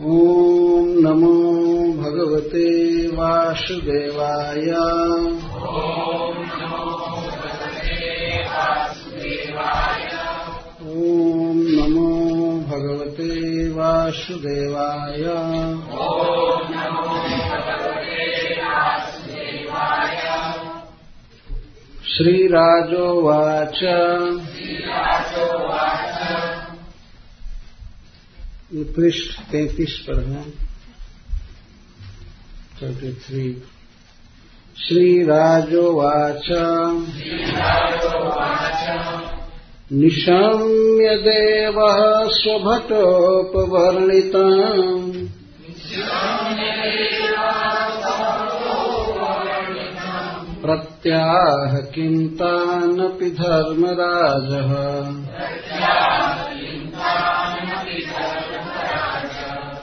ॐ नमो भगवते वासुदेवाय। ॐ नमो भगवते वासुदेवाय। श्रीराजोवाच ये पृष्ठ तैतीस पर है थर्टी थ्री श्रीराजोवाच निशम्य देवः स्वभटोपवर्णिताम् प्रत्याह किन्तानपि धर्मराजः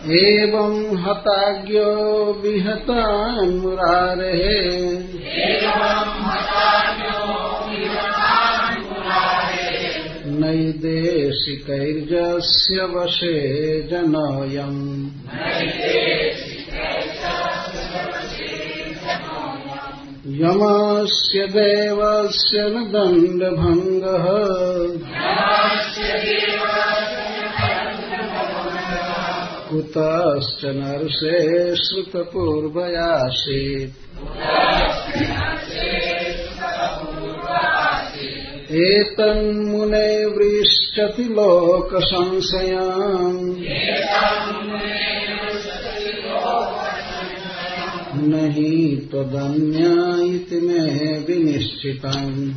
एवं हताज्ञो विहतान् मुरारेः नैदेशिकैर्जस्य वशे जनोऽयम्। यमस्य देवस्य न दण्डभङ्गः। कुतश्च नर्षे श्रुतपूर्वयासीत्। एतन्मुने वृश्चति लोकसंशयाम्। न हि त्वदन्या इति मे विनिश्चितम्।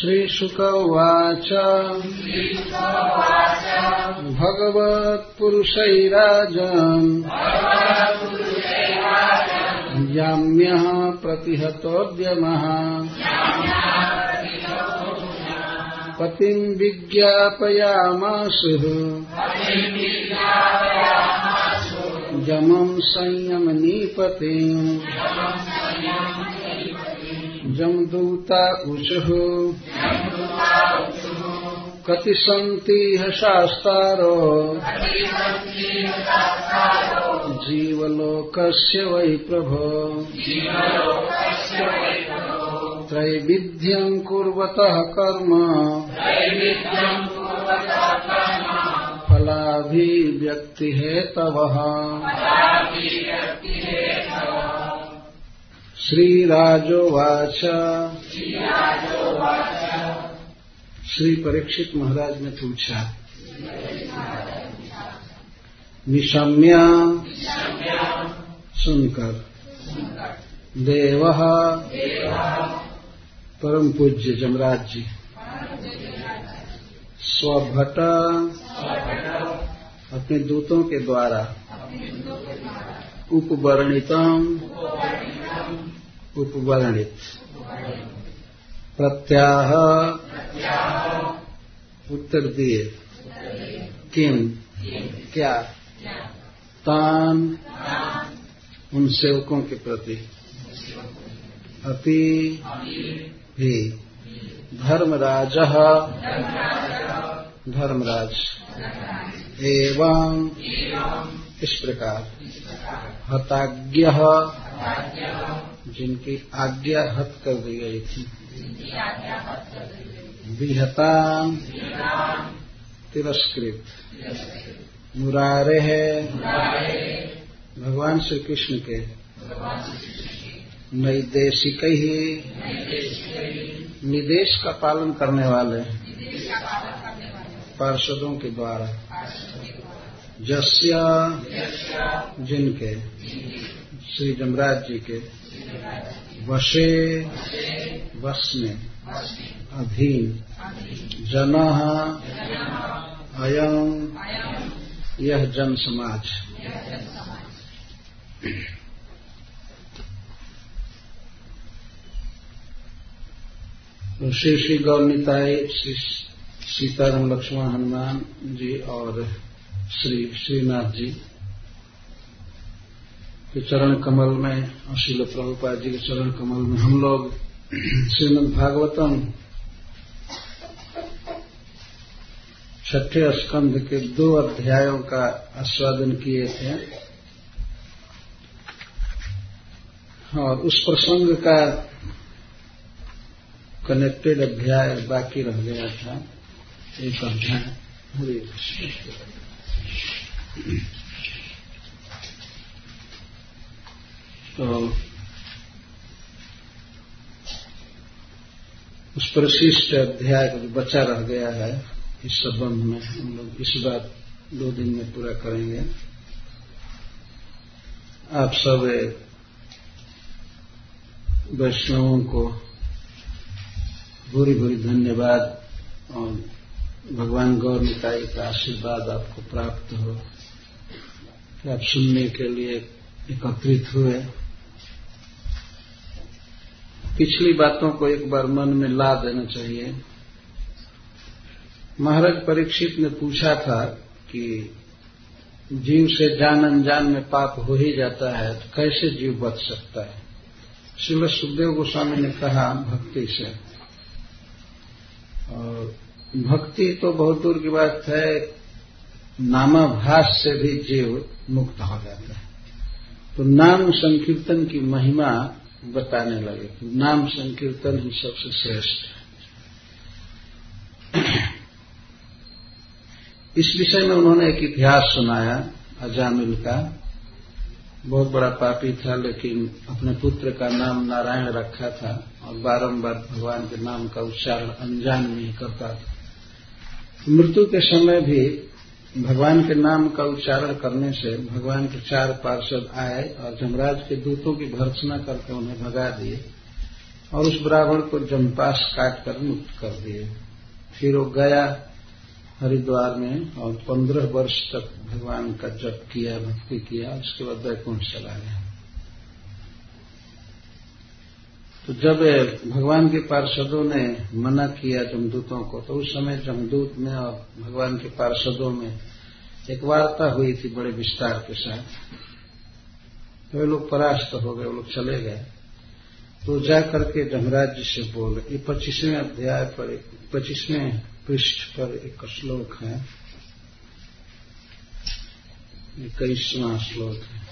श्रीशुक उवाच भगवत्पुरुषैराजम् याम्यः प्रतिहतोद्यमः। पतिम् विज्ञापयामासुः। जमम् संयमनीपतिम् जमदूता ऊचुः कति सन्तीह शास्तारो जीवलोकस्य वै प्रभो त्रैविध्यम् कुर्वतः कर्म फलाभिव्यक्तिहेतवः श्रीराजोवाच। श्री परीक्षित महाराज ने पूछा निशम्य सुनकर देव परम पूज्य जमराज जी। स्वभट अपने दूतों के द्वारा उपवर्णितम। उपवर्णित प्रत्याह। उत्तर दिए। किम? क्या? तान। उन सेवकों के प्रति। अति। भी। धर्मराज। धर्मराज। एवं। इस प्रकार। हताज्ञ। जिनकी आज्ञा हत कर दी गई थी। विहता तिरस्कृत। मुरारे है भगवान श्री कृष्ण के। नैदेशिक ही निदेश का पालन करने वाले पार्षदों के द्वारा। जस्या जिनके। श्री जमराज जी के। वशे वश में अधीन। जन अयम यह जन समाज श्री श्री गौरनीताय श्री सीताराम लक्ष्मण हनुमान जी और श्री श्रीनाथ जी के चरण कमल में अशील प्रभुपाद जी के चरण कमल में हम लोग श्रीमद भागवतम छठे स्कंध के दो अध्यायों का आस्वादन किए थे। और उस प्रसंग का कनेक्टेड अध्याय बाकी रह गया था। एक अध्याय तो उस परिशिष्ट अध्याय का जो बचा रह गया है, इस संबंध में हम लोग इस बात दो दिन में पूरा करेंगे। आप सब वैष्णवों को बुरी बुरी धन्यवाद और भगवान गौर निकाय का आशीर्वाद आपको प्राप्त हो। कि आप सुनने के लिए एकत्रित हुए। पिछली बातों को एक बार मन में ला देना चाहिए। महाराज परीक्षित ने पूछा था कि जीव से जान अनजान में पाप हो ही जाता है तो कैसे जीव बच सकता है? शिव सुखदेव गोस्वामी ने कहा, भक्ति से। और भक्ति तो बहुत दूर की बात है, नामाभास से भी जीव मुक्त हो जाता है। तो नाम संकीर्तन की महिमा बताने लगे। नाम संकीर्तन ही सबसे श्रेष्ठ है। इस विषय में उन्होंने एक इतिहास सुनाया, अजामिल का। बहुत बड़ा पापी था, लेकिन अपने पुत्र का नाम नारायण रखा था और बारंबार भगवान के नाम का उच्चारण अनजान में करता था। मृत्यु के समय भी भगवान के नाम का उच्चारण करने से भगवान के चार पार्षद आए और जमराज के दूतों की भर्सना करके उन्हें भगा दिए और उस ब्राह्मण को जमपास काट कर मुक्त कर दिए। फिर वो गया हरिद्वार में और पंद्रह वर्ष तक भगवान का जप किया, भक्ति किया, उसके बाद वैकुंठ चला गया। तो जब भगवान के पार्षदों ने मना किया जमदूतों को तो उस समय जमदूत में और भगवान के पार्षदों में एक वार्ता हुई थी बड़े विस्तार के साथ। तो वे लोग परास्त हो गए, वो लोग चले गए। तो जा करके जमराज जी से बोले, ये पच्चीसवें अध्याय पर, पच्चीसवें पृष्ठ पर एक श्लोक है। इक्कीसवां श्लोक है।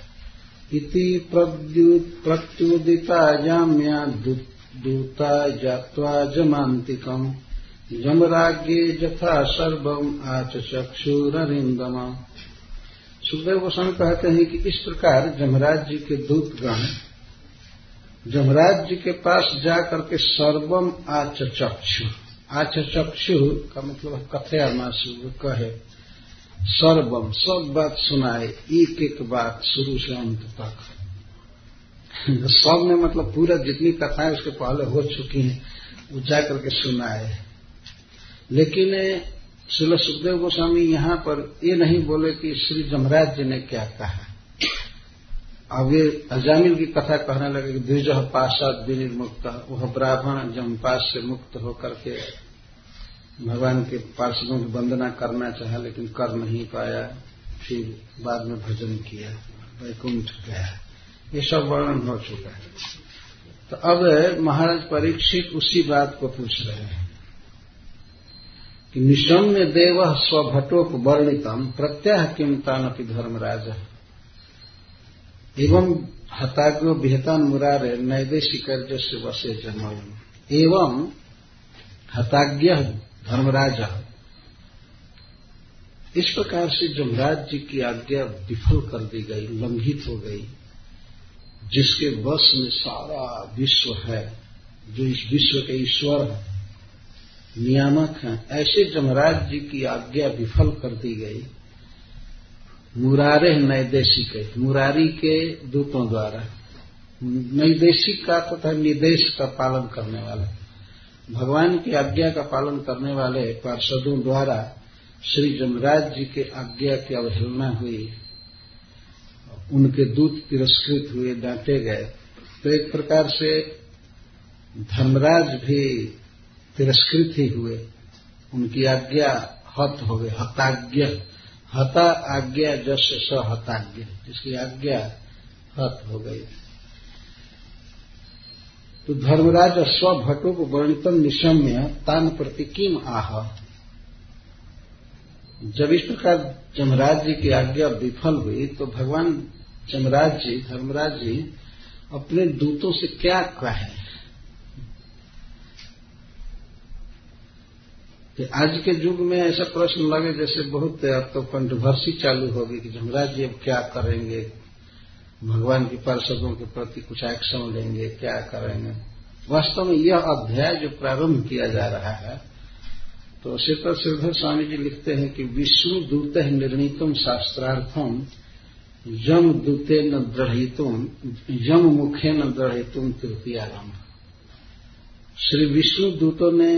इति प्रत्युदितायाम्या दूता जात्वा जमान्तिकम्। यमराज्ञे जथा सर्वम आच चक्षुरिंदम सुखदेव गोस्वामी कहते हैं कि इस प्रकार जमराज जी के दूतगण जमराज जी के पास जाकर के सर्वम आच चक्षु का मतलब कथया मासु कहे। सर्वम सब बात सुनाए, एक एक बात शुरू से अंत तक। सब में मतलब पूरा जितनी कथाएँ उसके पहले हो चुकी हैं, वो जाकर के सुनाए। लेकिन श्रील सुखदेव गोस्वामी यहाँ पर ये नहीं बोले कि श्री जमराज जी ने क्या कहा। अब ये अजामिल की कथा कहने लगे कि द्विज पाशाद विनिर्मुक्त, वह ब्राह्मण जमपास से मुक्त होकर के भगवान के पार्षदों की वंदना करना चाहा, लेकिन कर नहीं पाया। फिर बाद में भजन किया, वैकुंठ गया। ये सब वर्णन हो चुका है। तो अब महाराज परीक्षित उसी बात को पूछ रहे हैं कि निशम्य देव स्वभटोपवर्णितम प्रत्याह किमतानपि धर्मराज। एवं हताग्यो विहतान मुरारे नैदेशिकर्य से वसे जन्म एवं हताज्ञ धर्मराज। इस प्रकार से जमराज जी की आज्ञा विफल कर दी गई, लंघित हो गई, जिसके वश में सारा विश्व है, जो इस विश्व के ईश्वर है। नियामक हैं। ऐसे जमराज जी की आज्ञा विफल कर दी गई। मुरारे नैदेशिक मुरारी के दूतों द्वारा। नैदेशिक का तथा निदेश का पालन करने वाला। भगवान की आज्ञा का पालन करने वाले पार्षदों द्वारा श्री जमराज जी के आज्ञा की अवहेलना हुई। उनके दूत तिरस्कृत हुए, डांटे गए। तो एक प्रकार से धर्मराज भी तिरस्कृत ही हुए। उनकी आज्ञा हत हो गई, हताज्ञ। हता आज्ञा जस स हताज्ञ, जिसकी आज्ञा हत हो गई। तो धर्मराज स्वभटो को वर्णितम निशम्य तान प्रति किम आह? जब इस प्रकार जमराज जी की आज्ञा विफल हुई तो भगवान जमराज जी, धर्मराज जी, अपने दूतों से क्या कहे? कि आज के युग में ऐसा प्रश्न लगे जैसे बहुत अब तो कंट्रोवर्सी चालू होगी कि जमराज जी अब क्या करेंगे? भगवान की पार्षदों के प्रति कुछ एक्शन लेंगे, क्या करेंगे? वास्तव में यह अध्याय जो प्रारंभ किया जा रहा है तो श्रीपद श्रीधर स्वामी जी लिखते हैं कि विष्णु दूत निर्णीतम शास्त्रार्थम, यम दूते न दृढ़ितुम यम मुखे न दृढ़ितुम तृतीयारंभ श्री विष्णु दूतों ने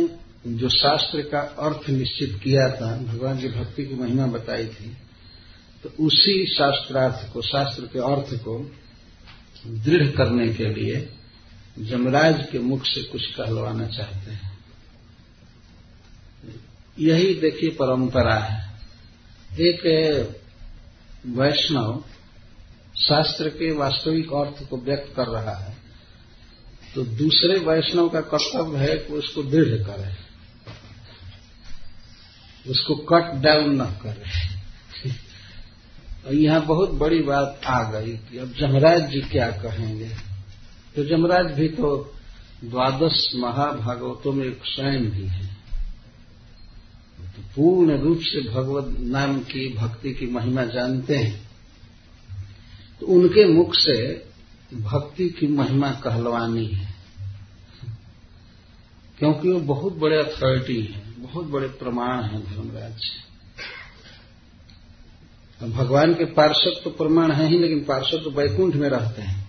जो शास्त्र का अर्थ निश्चित किया था, भगवान की भक्ति की महिमा बताई थी तो उसी शास्त्रार्थ को, शास्त्र के अर्थ को दृढ़ करने के लिए जमराज के मुख से कुछ कहलवाना चाहते हैं। यही देखिए परंपरा है। एक वैष्णव शास्त्र के वास्तविक अर्थ को व्यक्त कर रहा है तो दूसरे वैष्णव का कर्तव्य है कि उसको दृढ़ करे, उसको कट डाउन न करे। और यहाँ बहुत बड़ी बात आ गई कि अब जमराज जी क्या कहेंगे? तो जमराज भी तो द्वादश महाभागवतों में एक स्वयं भी है। तो पूर्ण रूप से भगवत नाम की, भक्ति की महिमा जानते हैं। तो उनके मुख से भक्ति की महिमा कहलवानी है। क्योंकि वो बहुत बड़े अथॉरिटी हैं, बहुत बड़े प्रमाण हैं धर्मराज। भगवान के पार्षद तो प्रमाण है ही, लेकिन पार्षद तो वैकुंठ में रहते हैं।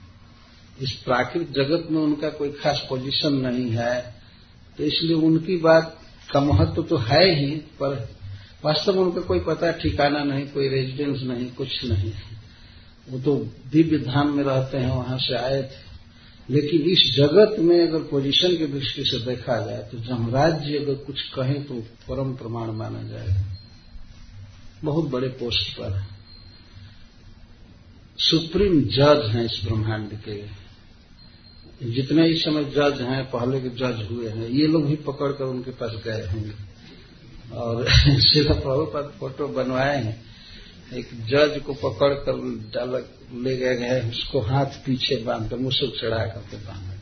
इस प्राकृतिक जगत में उनका कोई खास पोजीशन नहीं है। तो इसलिए उनकी बात का महत्व तो है ही, पर वास्तव में उनका कोई पता, ठिकाना नहीं, कोई रेजिडेंस नहीं, कुछ नहीं वो तो दिव्य धाम में रहते हैं, वहाँ से आए थे। लेकिन इस जगत में अगर पोजीशन की दृष्टि से देखा जाए तो जमराज जी अगर कुछ कहें तो परम प्रमाण माना जाएगा। बहुत बड़े पोस्ट पर सुप्रीम जज हैं इस ब्रह्मांड के। जितने इस समय जज हैं, पहले के जज हुए हैं, ये लोग भी पकड़कर उनके पास गए हैं और सीधा प्रभुपद फ़ोटो बनवाए हैं। एक जज को पकड़कर डाल, ले गए गए उसको हाथ पीछे बांधकर मुसुक चढ़ा करके बांधा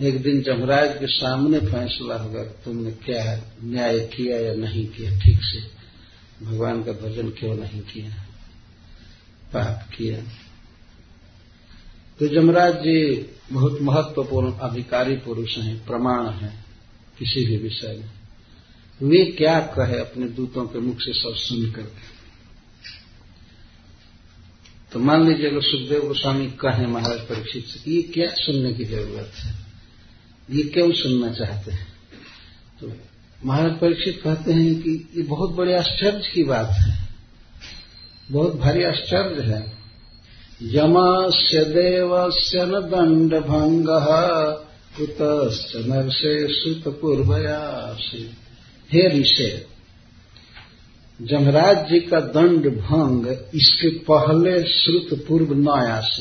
एक दिन जमराज के सामने फैसला होगा तुमने क्या न्याय किया या नहीं किया, ठीक से। भगवान का भजन क्यों नहीं किया? पाप किया। तो जमराज जी बहुत महत्वपूर्ण अधिकारी पुरुष हैं, प्रमाण हैं, किसी भी विषय में। वे क्या कहे अपने दूतों के मुख से सब सुनकर? तो मान लीजिए अगर सुखदेव गोस्वामी कहे महाराज परीक्षित से, ये क्या सुनने की ज़रूरत है? ये क्यों सुनना चाहते हैं? तो महाराज परीक्षित कहते हैं कि ये बहुत बड़े आश्चर्य की बात है। बहुत भारी आश्चर्य है। यमस्य देवस्य न दण्डभङ्गः कुतश्च नर्षे सुतपूर्वयासि हे ऋषे जमराज जी का दंड भंग इसके पहले श्रुत पूर्व न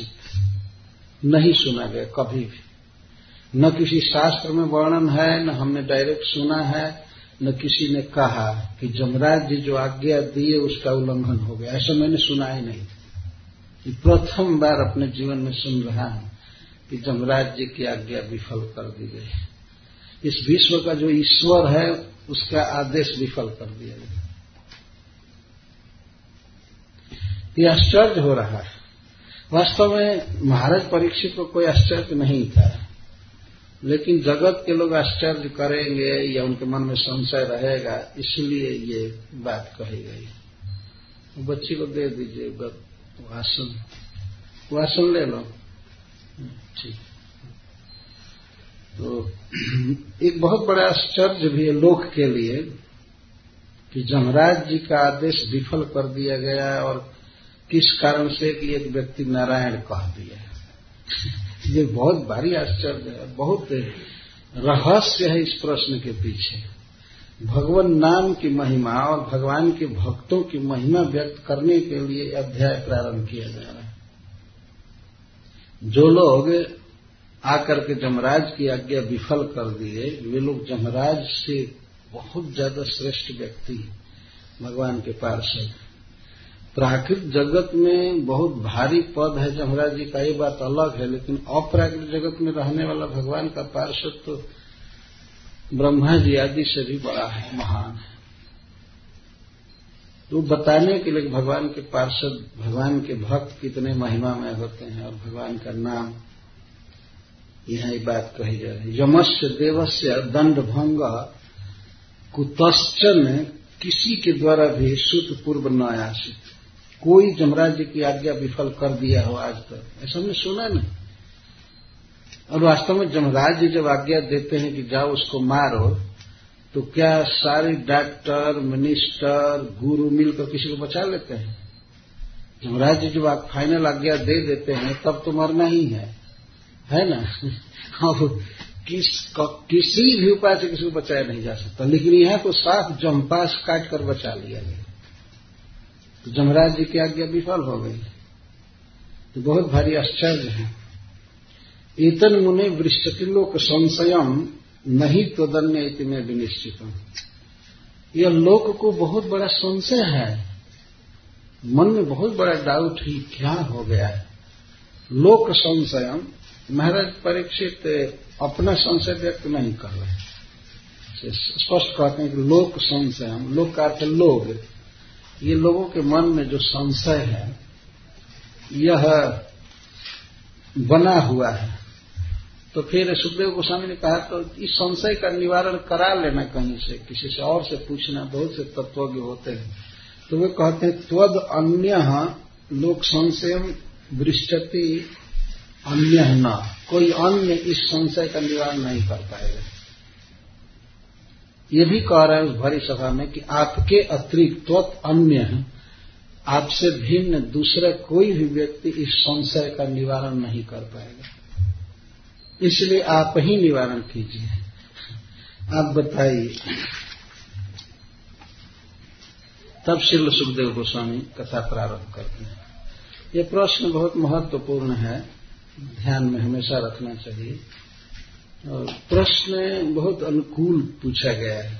नहीं सुना गया कभी भी। न किसी शास्त्र में वर्णन है, न हमने डायरेक्ट सुना है, न किसी ने कहा कि जमराज जी जो आज्ञा दिए उसका उल्लंघन हो गया। ऐसा मैंने सुना ही नहीं कि प्रथम बार अपने जीवन में सुन रहा हूँ कि जमराज जी की आज्ञा विफल कर दी गई इस विश्व का जो ईश्वर है, उसका आदेश विफल कर दिया गया। ये आश्चर्य हो रहा है। वास्तव में महाराज परीक्षित को कोई आश्चर्य नहीं था। लेकिन जगत के लोग आश्चर्य करेंगे या उनके मन में संशय रहेगा, इसलिए ये बात कही गई बच्ची को दे दीजिए वासन वासन ले लो। ठीक। तो एक बहुत बड़ा आश्चर्य भी है लोक के लिए कि जमराज जी का आदेश विफल कर दिया गया और किस कारण से कि एक व्यक्ति नारायण कह दिया। ये बहुत भारी आश्चर्य है, बहुत रहस्य है इस प्रश्न के पीछे। भगवान नाम की महिमा और भगवान के भक्तों की महिमा व्यक्त करने के लिए अध्याय प्रारंभ किया जा रहा है। जो लोग आकर के जमराज की आज्ञा विफल कर दिए, वे लोग जमराज से बहुत ज़्यादा श्रेष्ठ व्यक्ति भगवान के पार्षद। प्राकृत जगत में बहुत भारी पद है जमराज जी का, ये बात अलग है, लेकिन अप्राकृत जगत में रहने वाला भगवान का पार्षद तो ब्रह्मा जी आदि से भी बड़ा है, महान है। तो बताने के लिए भगवान के पार्षद, भगवान के भक्त कितने महिमामय होते हैं और भगवान का नाम यहाँ ये बात कही जा रही यमस्य देवस्य दंड भंग कुतश्चन किसी के द्वारा भी सुत पूर्व न आयासित कोई जमराज जी की आज्ञा विफल कर दिया हो आज तक? ऐसा हमने सुना नहीं। और वास्तव में जमराज जी जब आज्ञा देते हैं कि जाओ उसको मारो तो क्या सारे डॉक्टर, मिनिस्टर, गुरु मिलकर किसी को बचा लेते हैं? जमराज जी जब आप फाइनल आज्ञा दे देते हैं, तब तो मरना ही है। है ना? अब किस किसी भी उपाय से किसी को बचाया नहीं जा सकता। लेकिन यहाँ तो साफ़ जमपास काट कर बचा लिया गया। तो जमराज जी की आज्ञा विफल हो गई। तो बहुत भारी आश्चर्य है। एतन मुने वृष्टिलोक संशयम नहीं त्वदन्य इति में विनिश्चित हूँ यह लोक को बहुत बड़ा संशय है। मन में बहुत बड़ा डाउट ही क्या हो गया है। लोक संशयम, महाराज परीक्षित अपना संशय व्यक्त नहीं कर रहे। स्पष्ट कहते हैं कि लोक संशय हम लोक का अर्थ लोग। ये लोगों के मन में जो संशय है, यह बना हुआ है। तो फिर सुखदेव गोस्वामी ने कहा तो इस संशय का निवारण करा लेना कहीं से, किसी से और से पूछना, बहुत से तत्वज्ञ होते हैं। तो वे कहते हैं, त्वद अन्य लोक संशय वृष्टि अन्य न। कोई अन्य इस संशय का निवारण नहीं कर पाएगा। ये भी कह रहे हैं उस भरी सभा में कि आपके अतिरिक्त अन्य आपसे भिन्न दूसरा कोई भी व्यक्ति इस संशय का निवारण नहीं कर पाएगा। इसलिए आप ही निवारण कीजिए। आप बताइए। तब श्री सुखदेव गोस्वामी कथा प्रारंभ करते हैं। ये प्रश्न बहुत महत्वपूर्ण है। ध्यान में हमेशा रखना चाहिए। प्रश्न बहुत अनुकूल पूछा गया है।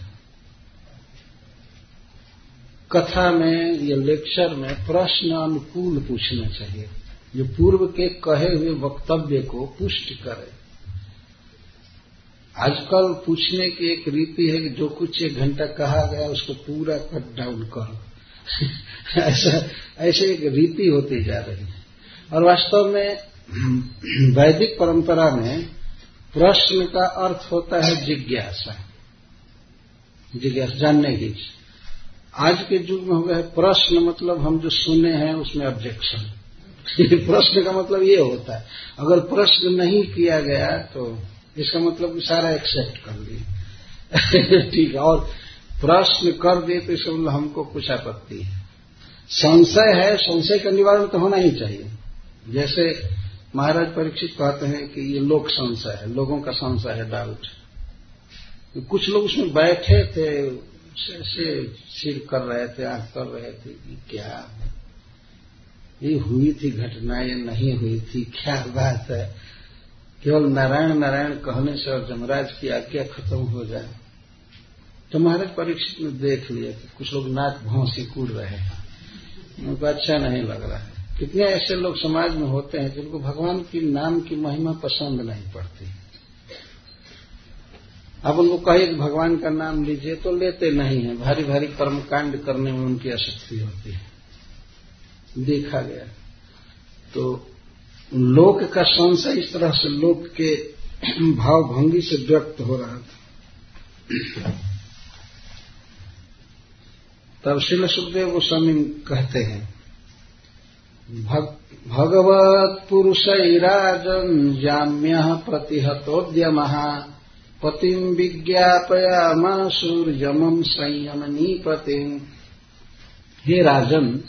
कथा में या लेक्चर में प्रश्न अनुकूल पूछना चाहिए। जो पूर्व के कहे हुए वक्तव्य को पुष्ट करे। आजकल पूछने की एक रीति है कि जो कुछ एक घंटा कहा गया, उसको पूरा कट डाउन करो। ऐसा, ऐसे एक रीति होती जा रही है। और वास्तव में वैदिक परंपरा में प्रश्न का अर्थ होता है जिज्ञासा। जिज्ञासा, जानने की आज के युग में हो गया है, प्रश्न मतलब हम जो सुने हैं उसमें ऑब्जेक्शन प्रश्न का मतलब ये होता है, अगर प्रश्न नहीं किया गया तो इसका मतलब सारा एक्सेप्ट कर लिए ठीक है, और प्रश्न कर दिए तो इसका मतलब हमको कुछ आपत्ति है। संशय है, संशय का निवारण तो होना ही चाहिए। जैसे महाराज परीक्षित कहते हैं कि ये लोक संशय है, लोगों का संशय है डाउट कुछ लोग उसमें बैठे थे से सिर कर रहे थे, आँख कर रहे थे कि क्या? ये हुई थी घटना, ये नहीं हुई थी, क्या बात है? केवल नारायण नारायण कहने से और जमराज की आज्ञा खत्म हो जाए। तो महाराज परीक्षित ने देख लिया कुछ लोग नाक भौसी कूद रहे हैं। उनको अच्छा नहीं लग रहा है। कितने ऐसे लोग समाज में होते हैं जिनको भगवान की नाम की महिमा पसंद नहीं पड़ती। अब उनको कहे कि भगवान का नाम लीजिए तो लेते नहीं है। भारी भारी कर्मकांड करने में उनकी आसक्ति होती है। देखा गया। तो लोक का संशय इस तरह से लोक के भाव भंगी से व्यक्त हो रहा था। तब शिल सुखदेव गोस्वामी कहते हैं भगवत्पुरुषैराजन् जाम्यः प्रतिहतोद्यमः। पतिम् विज्ञापयामासूर्यमम् संयमनीपतिम्। हे राजन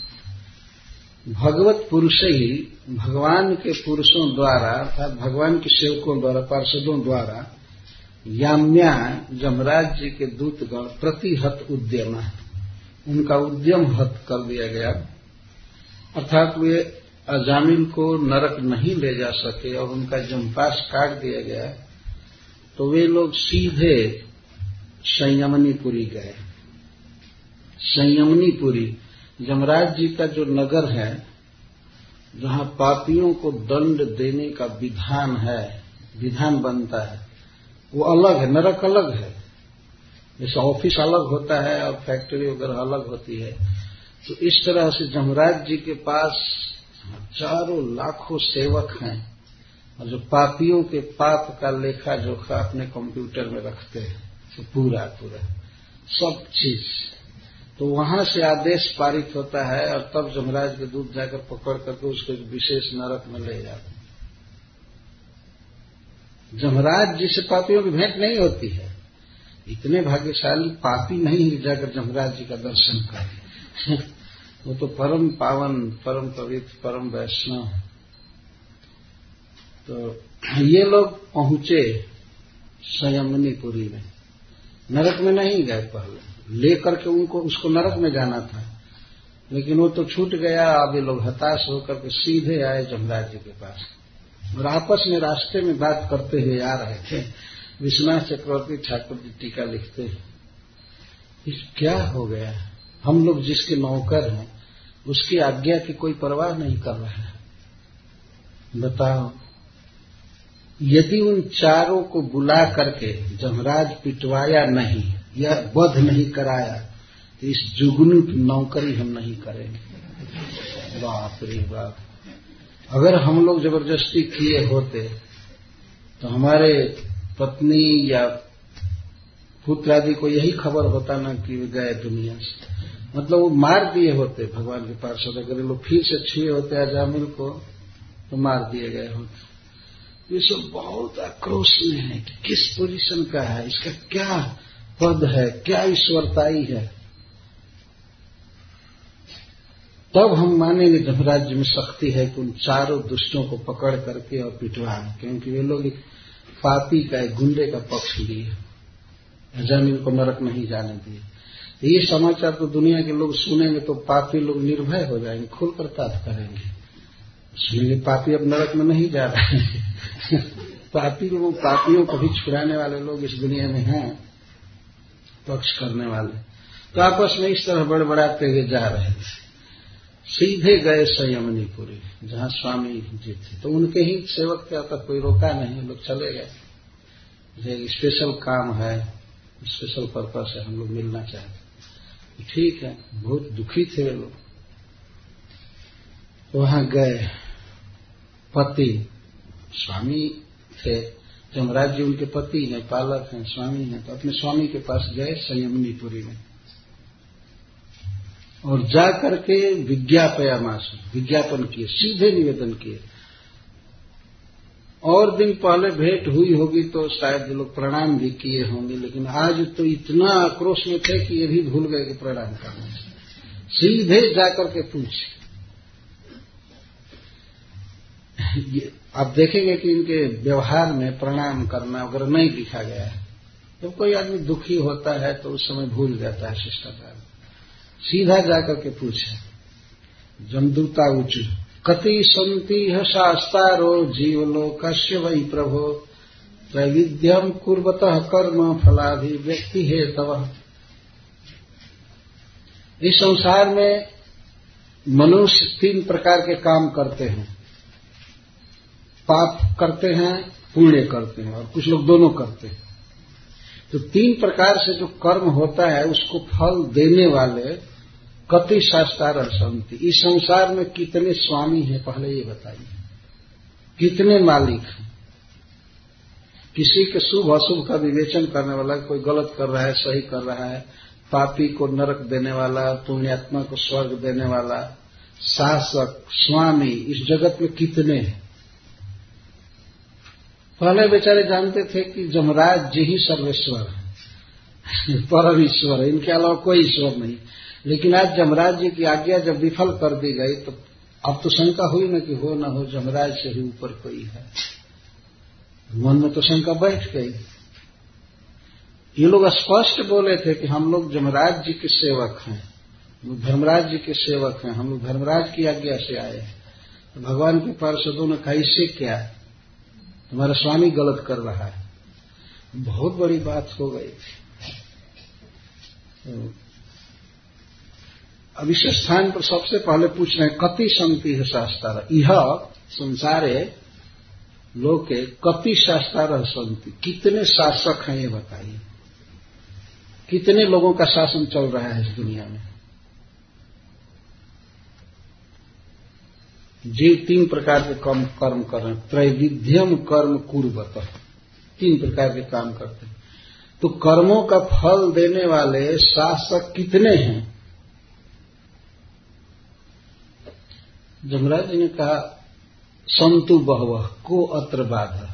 भगवत पुरुष ही भगवान के पुरुषों द्वारा, अर्थात भगवान के सेवकों द्वारा, पार्षदों द्वारा, याम्या जमराज जी के दूतगण प्रतिहत उद्यम उनका उद्यम हत कर दिया गया। अर्थात वे अजामिल को नरक नहीं ले जा सके और उनका जमपास काट दिया गया तो वे लोग सीधे संयमनीपुरी गए। संयमनीपुरी, जमराज जी का जो नगर है, जहाँ पापियों को दंड देने का विधान है, विधान बनता है, वो अलग है, नरक अलग है। जैसे ऑफ़िस अलग होता है और फैक्ट्री वगैरह अलग होती है। तो इस तरह से जमराज जी के पास हज़ारों लाखों सेवक हैं और जो पापियों के पाप का लेखा जोखा अपने कंप्यूटर में रखते हैं तो पूरा पूरा। सब चीज़। तो वहाँ से आदेश पारित होता है और तब जमराज के दूध जाकर पकड़ करके उसको एक विशेष नरक में ले जाते जमराज जिसे पापियों की भेंट नहीं होती है। इतने भाग्यशाली पापी नहीं जाकर जमराज जी का दर्शन करें वो तो परम पावन, परम पवित्र, परम वैष्णव है। तो ये लोग पहुँचे संयमनीपुरी में। नरक में नहीं गए पहले। लेकर के उनको, उसको नरक में जाना था। लेकिन वो तो छूट गया, अब ये लोग हताश होकर के सीधे आए जमराज जी के पास। और आपस में रास्ते में बात करते हुए आ रहे थे। विश्वनाथ चक्रवर्ती ठाकुर जी टीका लिखते हैं। क्या हो गया? हम लोग जिसके नौकर हैं उसकी आज्ञा की कोई परवाह नहीं कर रहा है। बताओ, यदि उन चारों को बुला करके जमराज पिटवाया नहीं, या वध नहीं कराया तो इस जुगनू की नौकरी हम नहीं करेंगे। बाप रे बाप। अगर हम लोग ज़बरदस्ती किए होते तो हमारे पत्नी या पुत्र आदि को यही खबर होता ना कि गए दुनिया से। मतलब वो मार दिए होते भगवान के पार्षद अगर लोग फिर से छुए होते अजामिल को तो मार दिए गए होते। ये सब बहुत आक्रोश में है कि किस पोजीशन का है, इसका क्या पद है, क्या ईश्वरताई है। तब हम मानेंगे जब राज्य में शक्ति है कि उन चारों दुष्टों को पकड़ करके और पिटवा क्योंकि वे लोग एक पापी का, एक गुंडे का पक्ष लिए ज़मीन को नरक नहीं जाने दिए। ये समाचार तो दुनिया के लोग सुनेंगे तो पापी लोग निर्भय हो जाएँगे खुलकर ताप करेंगे। इसलिए पापी अब नरक में नहीं जा रहे हैं। पापी लोग, पापियों को भी छुड़ाने वाले लोग इस दुनिया में हैं, पक्ष करने वाले। तो आपस में इस तरह बड़बड़ाते हुए जा रहे थे सीधे गए संयमनीपुरी, जहाँ स्वामी जी थे। तो उनके ही सेवक थे तक कोई रोका नहीं, लोग चले गए। स्पेशल काम है स्पेशल पर्पज है, हम लोग मिलना चाहते ठीक है, बहुत दुखी थे वे लोग। वहाँ गए, पति, स्वामी थे। जमराज जी उनके पति हैं पालक हैं स्वामी हैं तो अपने स्वामी के पास गए संयमनीपुरी में। और जा करके विज्ञापयामास, विज्ञापन किए, सीधे निवेदन किए। और दिन पहले भेंट हुई होगी तो शायद लोग प्रणाम भी किए होंगे, लेकिन आज तो इतना आक्रोश में थे कि ये भी भूल गए कि प्रणाम करने सीधे जाकर के पूछे। आप देखेंगे कि इनके व्यवहार में प्रणाम करना अगर नहीं लिखा गया है जब तो कोई आदमी दुखी होता है तो उस समय भूल जाता है शिष्टाचार। सीधा जाकर के पूछे। जमदूता उच्च कति संति शास्तारो जीवलोकस्य वही प्रभो? वैविध्यम कुर्वत कर्म फलाभिव्यक्ति है तव इस संसार में मनुष्य तीन प्रकार के काम करते हैं। पाप करते हैं, पुण्य करते हैं, और कुछ लोग दोनों करते हैं। तो तीन प्रकार से जो कर्म होता है, उसको फल देने वाले कति शास्त्रार संति। इस संसार में कितने स्वामी हैं, पहले ये बताइए। कितने मालिक हैं? किसी के शुभ अशुभ का विवेचन करने वाला, कोई गलत कर रहा है, सही कर रहा है, पापी को नरक देने वाला, पुण्यात्मा को स्वर्ग देने वाला, शासक, स्वामी, इस जगत में कितने हैं? पहले बेचारे जानते थे कि जमराज जी ही सर्वेश्वर है। परम ईश्वर है। इनके अलावा कोई ईश्वर नहीं। लेकिन आज जमराज जी की आज्ञा जब विफल कर दी गई तो अब तो शंका हुई ना कि हो ना हो, जमराज से ही ऊपर कोई है। मन में तो शंका बैठ गई। ये लोग स्पष्ट बोले थे कि हम लोग जमराज जी के सेवक हैं। धर्मराज जी के सेवक हैं। हम लोग धर्मराज की आज्ञा से आए हैं। तो भगवान के पार्षदों ने कहा क्या? तुम्हारा स्वामी गलत कर रहा है। बहुत बड़ी बात हो गई। थी तो अब इस स्थान पर सबसे पहले पूछ रहे हैं, कति संति है शास्त्र यह संसारे लोके कति शास्त्र संति। कितने शासक हैं ये बताइए। कितने लोगों का शासन चल रहा है इस दुनिया में? जीव तीन प्रकार के कर्म कर्म कर रहे हैं। त्रैविध्यम कर्म कुर्वत। तीन प्रकार के काम करते हैं। तो कर्मों का फल देने वाले शासक कितने हैं? जमराज जी ने कहा, संतु बहु को अत्र बाधा।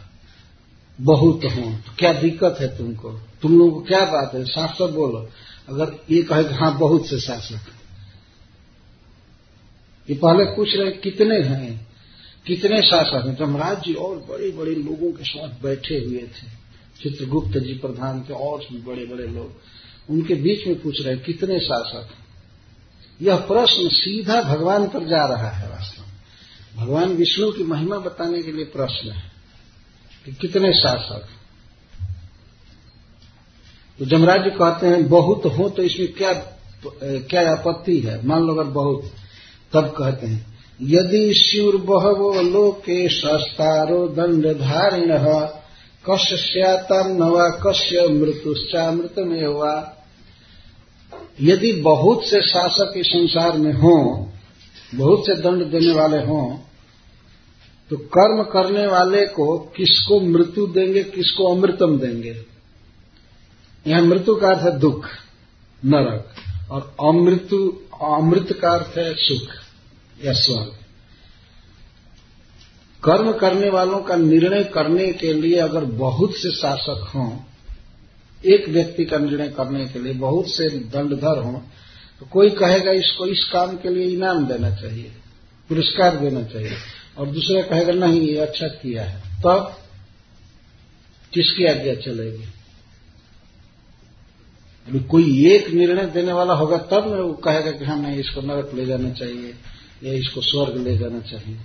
बहुत हो। तो क्या दिक्कत है तुमको? तुम लोगों को क्या बात है? शासक बोलो। अगर ये कहे हाँ बहुत से शासक ये पहले पूछ रहे कितने हैं? कितने शासक हैं? जमराज जी और बड़े बड़े लोगों के साथ बैठे हुए थे। चित्रगुप्त जी प्रधान थे, और बड़े बड़े लोग। उनके बीच में पूछ रहे कितने शासक यह प्रश्न सीधा भगवान पर जा रहा है वास्तव में। भगवान विष्णु की महिमा बताने के लिए प्रश्न है कि कितने शासक तो जमराज जी कहते हैं, बहुत हो तो इसमें क्या क्या आपत्ति है? मान लो अगर बहुत, तब कहते हैं, यदि शिवर बहवो लोके सस्तारो दंडधारिण, कश्य स्यातम नवा, कश्य मृत्युश्चा हुआ यदि बहुत से शासक इस संसार में हों, बहुत से दंड देने वाले हों तो कर्म करने वाले को किसको मृत्यु देंगे, किसको अमृतम देंगे? यहाँ मृत्यु का अर्थ है दुख, नरक, और अमृत्यु, अमृत का अर्थ है सुख या स्वर्ग। कर्म करने वालों का निर्णय करने के लिए अगर बहुत से शासक हों एक व्यक्ति का निर्णय करने के लिए बहुत से दंडधर हों तो कोई कहेगा इसको इस काम के लिए इनाम देना चाहिए, पुरस्कार देना चाहिए, और दूसरा कहेगा नहीं, ये अच्छा किया है। तब तो किसकी आज्ञा चलेगी? अभी कोई एक निर्णय देने वाला होगा, तब वो कहेगा कि हाँ नहीं, इसको नरक ले जाना चाहिए, या इसको स्वर्ग ले जाना चाहिए।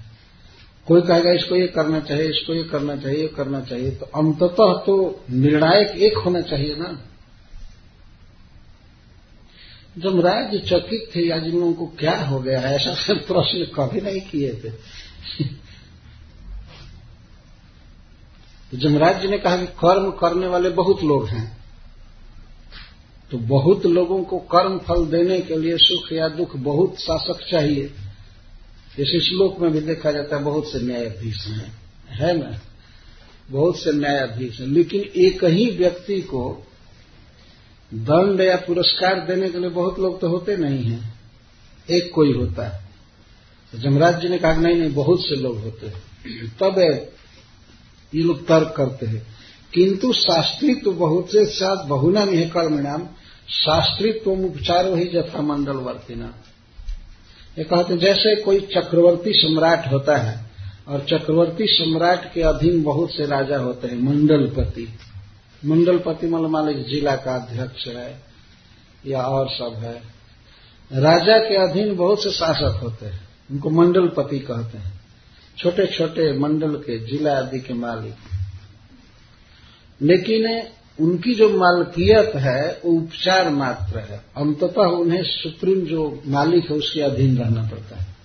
कोई कहेगा, इसको ये करना चाहिए, इसको ये करना चाहिए, ये करना चाहिए तो अंततः तो निर्णायक एक होना चाहिए ना। जब राज्य चकित थे या जिन लोगों को क्या हो गया? है ऐसा सब प्रश्न कभी नहीं किए थे। तो जमराज जी ने कहा कि कर्म करने वाले बहुत लोग हैं। तो बहुत लोगों को कर्म फल देने के लिए सुख या दुख बहुत शासक चाहिए। इस श्लोक में भी देखा जाता है, बहुत से न्यायाधीश हैं। है ना? बहुत से न्यायाधीश हैं। लेकिन एक ही व्यक्ति को दंड या पुरस्कार देने के लिए बहुत लोग तो होते नहीं हैं। एक कोई होता है। जमराज जी ने कहा नहीं नहीं, बहुत से लोग होते हैं। तब ये लोग तर्क करते हैं। किंतु शास्त्री तो बहुत से साथ बहुना में है कर्मिणाम। शास्त्रित्व उपचारो ही जथा मंडल वर्तिना। ये कहते हैं, जैसे कोई चक्रवर्ती सम्राट होता है और चक्रवर्ती सम्राट के अधीन बहुत से राजा होते हैं, मंडलपति। मंडलपति मतलब मान लीजिए जिला का अध्यक्ष है या और सब है। राजा के अधीन बहुत से शासक होते हैं, उनको मंडलपति कहते हैं। छोटे छोटे मंडल के जिला आदि के मालिक। लेकिन उनकी जो मालकियत है, वो उपचार मात्र है। अंततः उन्हें सुप्रीम जो मालिक है, उसके अधीन रहना पड़ता है।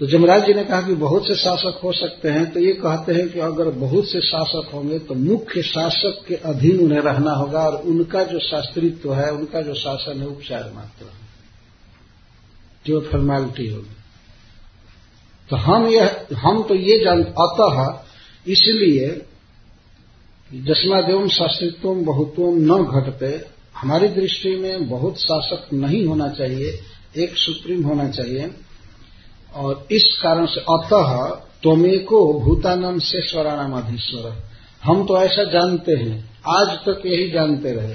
तो जमराज जी ने कहा कि बहुत से शासक हो सकते हैं तो ये कहते हैं कि अगर बहुत से शासक होंगे तो मुख्य शासक के अधीन उन्हें रहना होगा, और उनका जो शास्त्रित्व है, उनका जो शासन है, उपचार मात्र जो फॉर्मेलिटी होगी। तो हम यह, हम तो ये जान, अतः इसलिए जस्मादेव शास्त्रित्व बहुत्व न घटते, हमारी दृष्टि में बहुत शासक नहीं होना चाहिए, एक सुप्रीम होना चाहिए। और इस कारण से अतः त्वमेको भूतानम से स्वराणाम अधीश्वर हम तो ऐसा जानते हैं, आज तक यही जानते रहे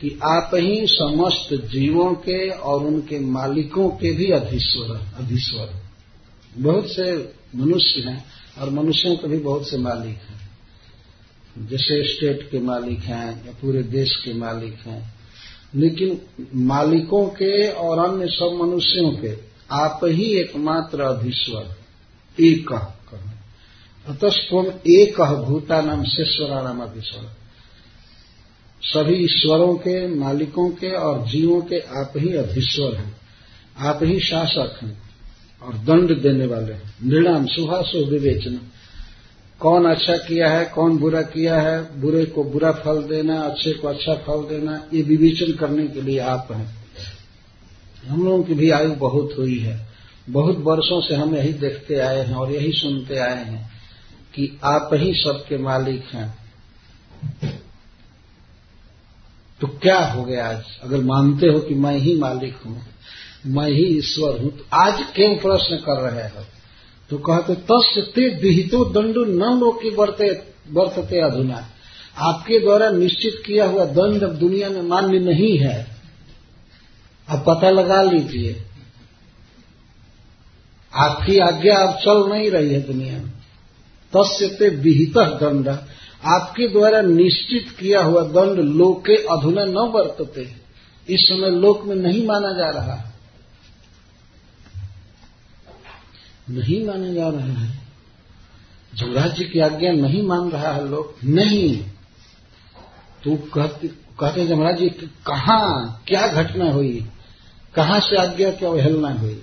कि आप ही समस्त जीवों के और उनके मालिकों के भी अधीश्वर अधीश्वर बहुत से मनुष्य हैं और मनुष्यों के भी बहुत से मालिक हैं। जैसे स्टेट के मालिक हैं या पूरे देश के मालिक हैं, लेकिन मालिकों के और अन्य सब मनुष्यों के, आप ही एकमात्र अधीश्वर एक अतस्व एक भूता नाम शेश्वरा नाम अधीश्वर सभी ईश्वरों के, मालिकों के और जीवों के आप ही अधीश्वर हैं। आप ही शासक हैं और दंड देने वाले हैं। निर्णाम सुहासो विवेचना कौन अच्छा किया है, कौन बुरा किया है, बुरे को बुरा फल देना, अच्छे को अच्छा फल देना, ये विवेचन करने के लिए आप हैं। हम लोगों की भी आयु बहुत हुई है। बहुत वर्षों से हम यही देखते आए हैं और यही सुनते आए हैं कि आप ही सबके मालिक हैं। तो क्या हो गया आज? अगर मानते हो कि मैं ही मालिक हूँ, मैं ही ईश्वर हूँ तो आज क्यों प्रश्न कर रहे हो? तो कहते तस् ते विहितो दंडो न लोग की वर्तते अधुना। आपके द्वारा निश्चित किया हुआ दंड अब दुनिया में मान्य नहीं है। अब पता लगा लीजिए। आपकी आज्ञा अब चल नहीं रही है दुनिया में। तस्य ते विहित दंड। आपके द्वारा निश्चित किया हुआ दंड लोके अधुना न वर्तते। इस समय लोक में नहीं माना जा रहा। नहीं माने जा रहा है। जमराज जी की आज्ञा नहीं मान रहा है लोग, नहीं। तो कहते कहते जमराज जी कहा, क्या घटना हुई? कहाँ से आज्ञा क्या अवहेलना हुई?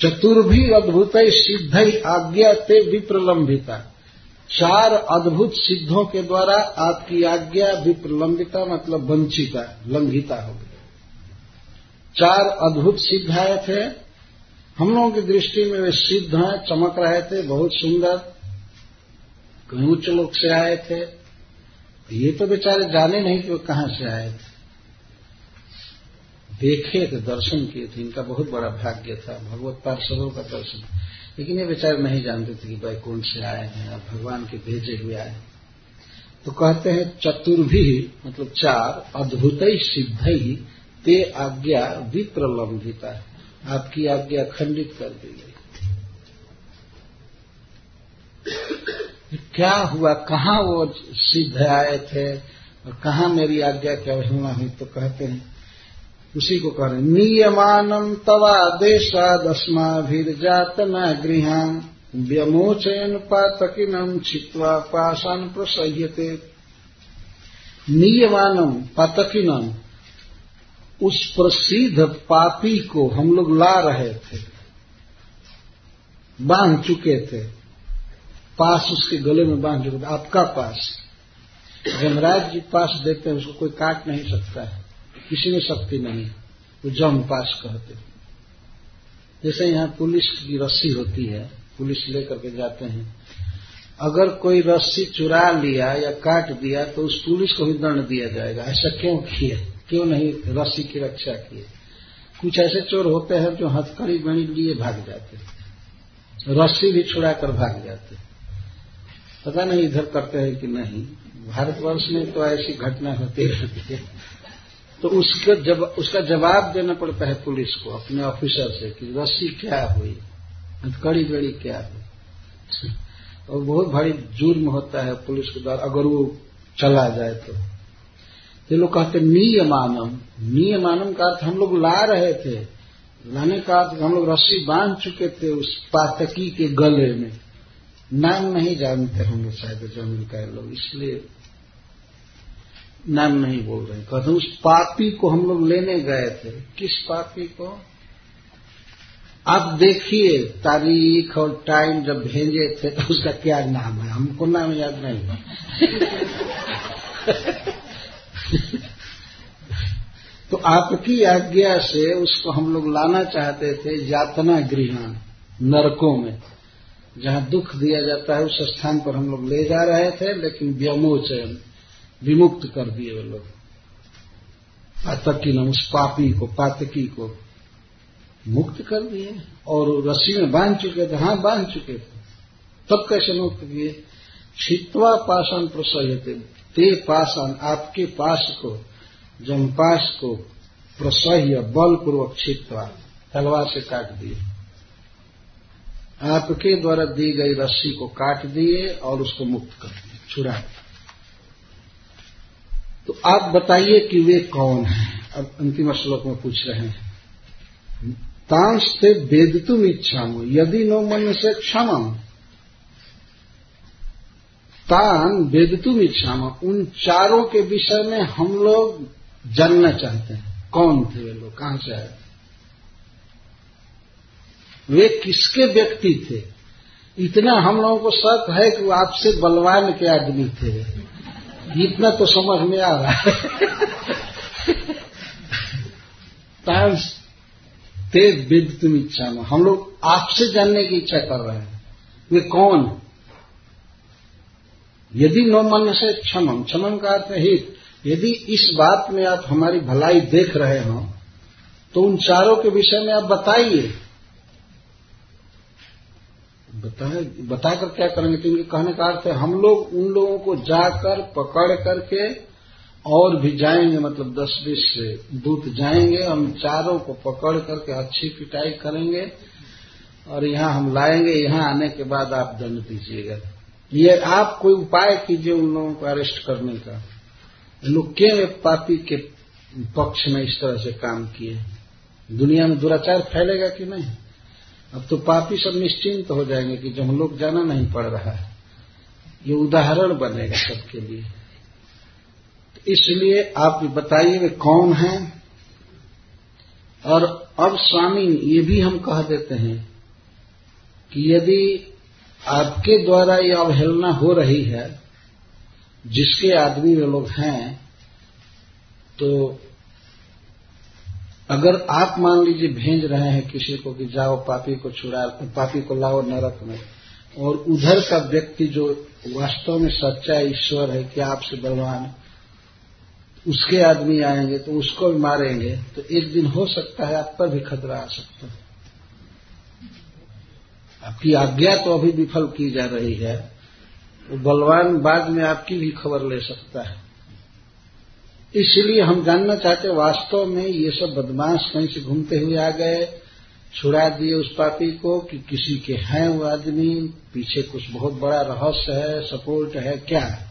चतुर्भी अद्भुत सिद्ध आज्ञा ते विप्रलंबिता। चार अद्भुत सिद्धों के द्वारा आपकी आज्ञा विप्रलंबिता मतलब वंचिता, लंघिता हो गई। चार अद्भुत सिद्ध आए थे हम लोगों की दृष्टि में वे सिद्ध हैं, चमक रहे थे, बहुत सुंदर। कहीं उच्च लोग से आए थे। ये तो बेचारे जाने नहीं कि वो कहाँ से आए थे। देखे थे, दर्शन किए थे, इनका बहुत बड़ा भाग्य था, भगवत पार्षदों का दर्शन। लेकिन ये बेचारे नहीं जानते थे कि बैकुंठ से आए हैं, और भगवान के भेजे हुए आए तो कहते हैं, चतुर्भी मतलब चार, अद्भुत सिद्ध ही ते आज्ञा विप्रलंबिता है। आपकी आज्ञा खंडित कर दी गई। क्या हुआ? कहाँ वो सिद्ध आए थे? और कहाँ मेरी आज्ञा की अवहेलना हुई? तो कहते हैं, उसी को कह रहे नियमानम तवा देशादस्माभिर्जात न गृहान व्यमोचयन पातकिनम छित्वा पाषाण प्रसह्यते नियमानम पातकिनम उस प्रसिद्ध पापी को हम लोग ला रहे थे, बाँध चुके थे। पास उसके गले में बाँध चुके थे। आपका पास। जमराज जी पास देते हैं, उसको कोई काट नहीं सकता है। किसी में शक्ति नहीं। वो जम पास कहते जैसे यहाँ पुलिस की रस्सी होती है, पुलिस लेकर के जाते हैं। अगर कोई रस्सी चुरा लिया या काट दिया तो उस पुलिस को भी दंड दिया जाएगा। ऐसा क्यों किया? क्यों नहीं रस्सी की रक्षा किए? कुछ ऐसे चोर होते हैं जो हथकड़ी बनी लिए भाग जाते रस्सी भी छुड़ाकर भाग जाते पता नहीं इधर करते हैं कि नहीं। भारतवर्ष में तो ऐसी घटना होती रहती है। तो उसके जब, उसका जवाब देना पड़ता है पुलिस को, अपने ऑफिसर से कि रस्सी क्या हुई? हथकड़ी बड़ी क्या हुई? और बहुत भारी जुर्म होता है पुलिस के द्वारा। अगर वो चला जाए तो। ये लोग कहते नियमानम। नियमानम का अर्थ हम लोग ला रहे थे। लाने का अर्थ हम लोग रस्सी बाँध चुके थे उस पातकी के गले में। नाम नहीं जानते होंगे शायद ज़मीन का लोग, इसलिए नाम नहीं बोल रहे कहते उस पापी को हम लोग लेने गए थे। किस पापी को? आप देखिए तारीख और टाइम जब भेजे थे तो उसका क्या नाम है? हमको नाम याद नहीं आपकी आज्ञा से उसको हम लोग लाना चाहते थे यातना गृह, नरकों में। जहाँ दुख दिया जाता है, उस स्थान पर हम लोग ले जा रहे थे, लेकिन व्यमोचन, विमुक्त कर दिए वो लोग। पातकी न उस पापी को, पातकी को मुक्त कर दिए, और रस्सी में बाँध चुके थे। हाँ बाँध चुके थे। तब कैसे मुक्त किए? छित्वा पाषाण प्रसह्य ते पाषाण, आपके पास को जमपास को प्रसह्य, बलपूर्वक छित्वा तलवार से काट दिए। आपके द्वारा दी गई रस्सी को काट दिए और उसको मुक्त कर दिए, छुड़ा दिया तो आप बताइए कि वे कौन हैं? अब अंतिम श्लोक में पूछ रहे हैं। तांस थे वेद तुम इच्छा यदि नो मन से क्षम तान वेदतुम इच्छा उन चारों के विषय में हम लोग जानना चाहते हैं। कौन थे वे लोग? कहाँ से आए? थे वे किसके व्यक्ति थे? इतना हम लोगों को शक है कि वो आपसे बलवान के आदमी थे। इतना तो समझ में आ रहा है। तेज विद तुम इच्छा में। हम लोग आपसे जानने की इच्छा कर रहे हैं। वे कौन? यदि नो मन से क्षमम क्षमम का अर्थ हित। यदि इस बात में आप हमारी भलाई देख रहे हो तो उन चारों के विषय में आप बताइए। बताए, बताकर क्या करेंगे? तो इनके कहने का अर्थ है, हम लोग उन लोगों को जाकर, पकड़ करके और भी जाएँगे मतलब दस बीस से दूत जाएँगे, हम चारों को पकड़ करके अच्छी पिटाई करेंगे और यहाँ हम लाएँगे, यहाँ आने के बाद आप दंड दीजिएगा। ये आप कोई उपाय कीजिए उन लोगों को अरेस्ट करने का। लोग पापी के पक्ष में इस तरह से काम किए। दुनिया में दुराचार फैलेगा कि नहीं? अब तो पापी सब निश्चिंत तो हो जाएँगे कि जब हम लोग जाना नहीं पड़ रहा है। ये उदाहरण बनेगा सबके लिए। तो इसलिए आप बताइए वे कौन हैं? और अब स्वामी, ये भी हम कह देते हैं कि यदि आपके द्वारा ये अवहेलना हो रही है जिसके आदमी वे लोग हैं तो अगर आप मान लीजिए भेज रहे हैं किसी को कि जाओ, पापी को छुड़ा, पापी को लाओ नरक में, और उधर का व्यक्ति जो वास्तव में सच्चा ईश्वर है कि आपसे बलवान उसके आदमी आएँगे तो उसको भी मारेंगे तो एक दिन हो सकता है आप पर भी खतरा आ सकता है। आपकी आज्ञा तो अभी विफल की जा रही है। बलवान बाद में आपकी भी खबर ले सकता है। इसलिए हम जानना चाहते वास्तव में ये सब बदमाश कहीं से घूमते हुए आ गए, छुड़ा दिए उस पापी को कि किसी के हैं वो आदमी, पीछे कुछ बहुत बड़ा रहस्य है, सपोर्ट है, क्या?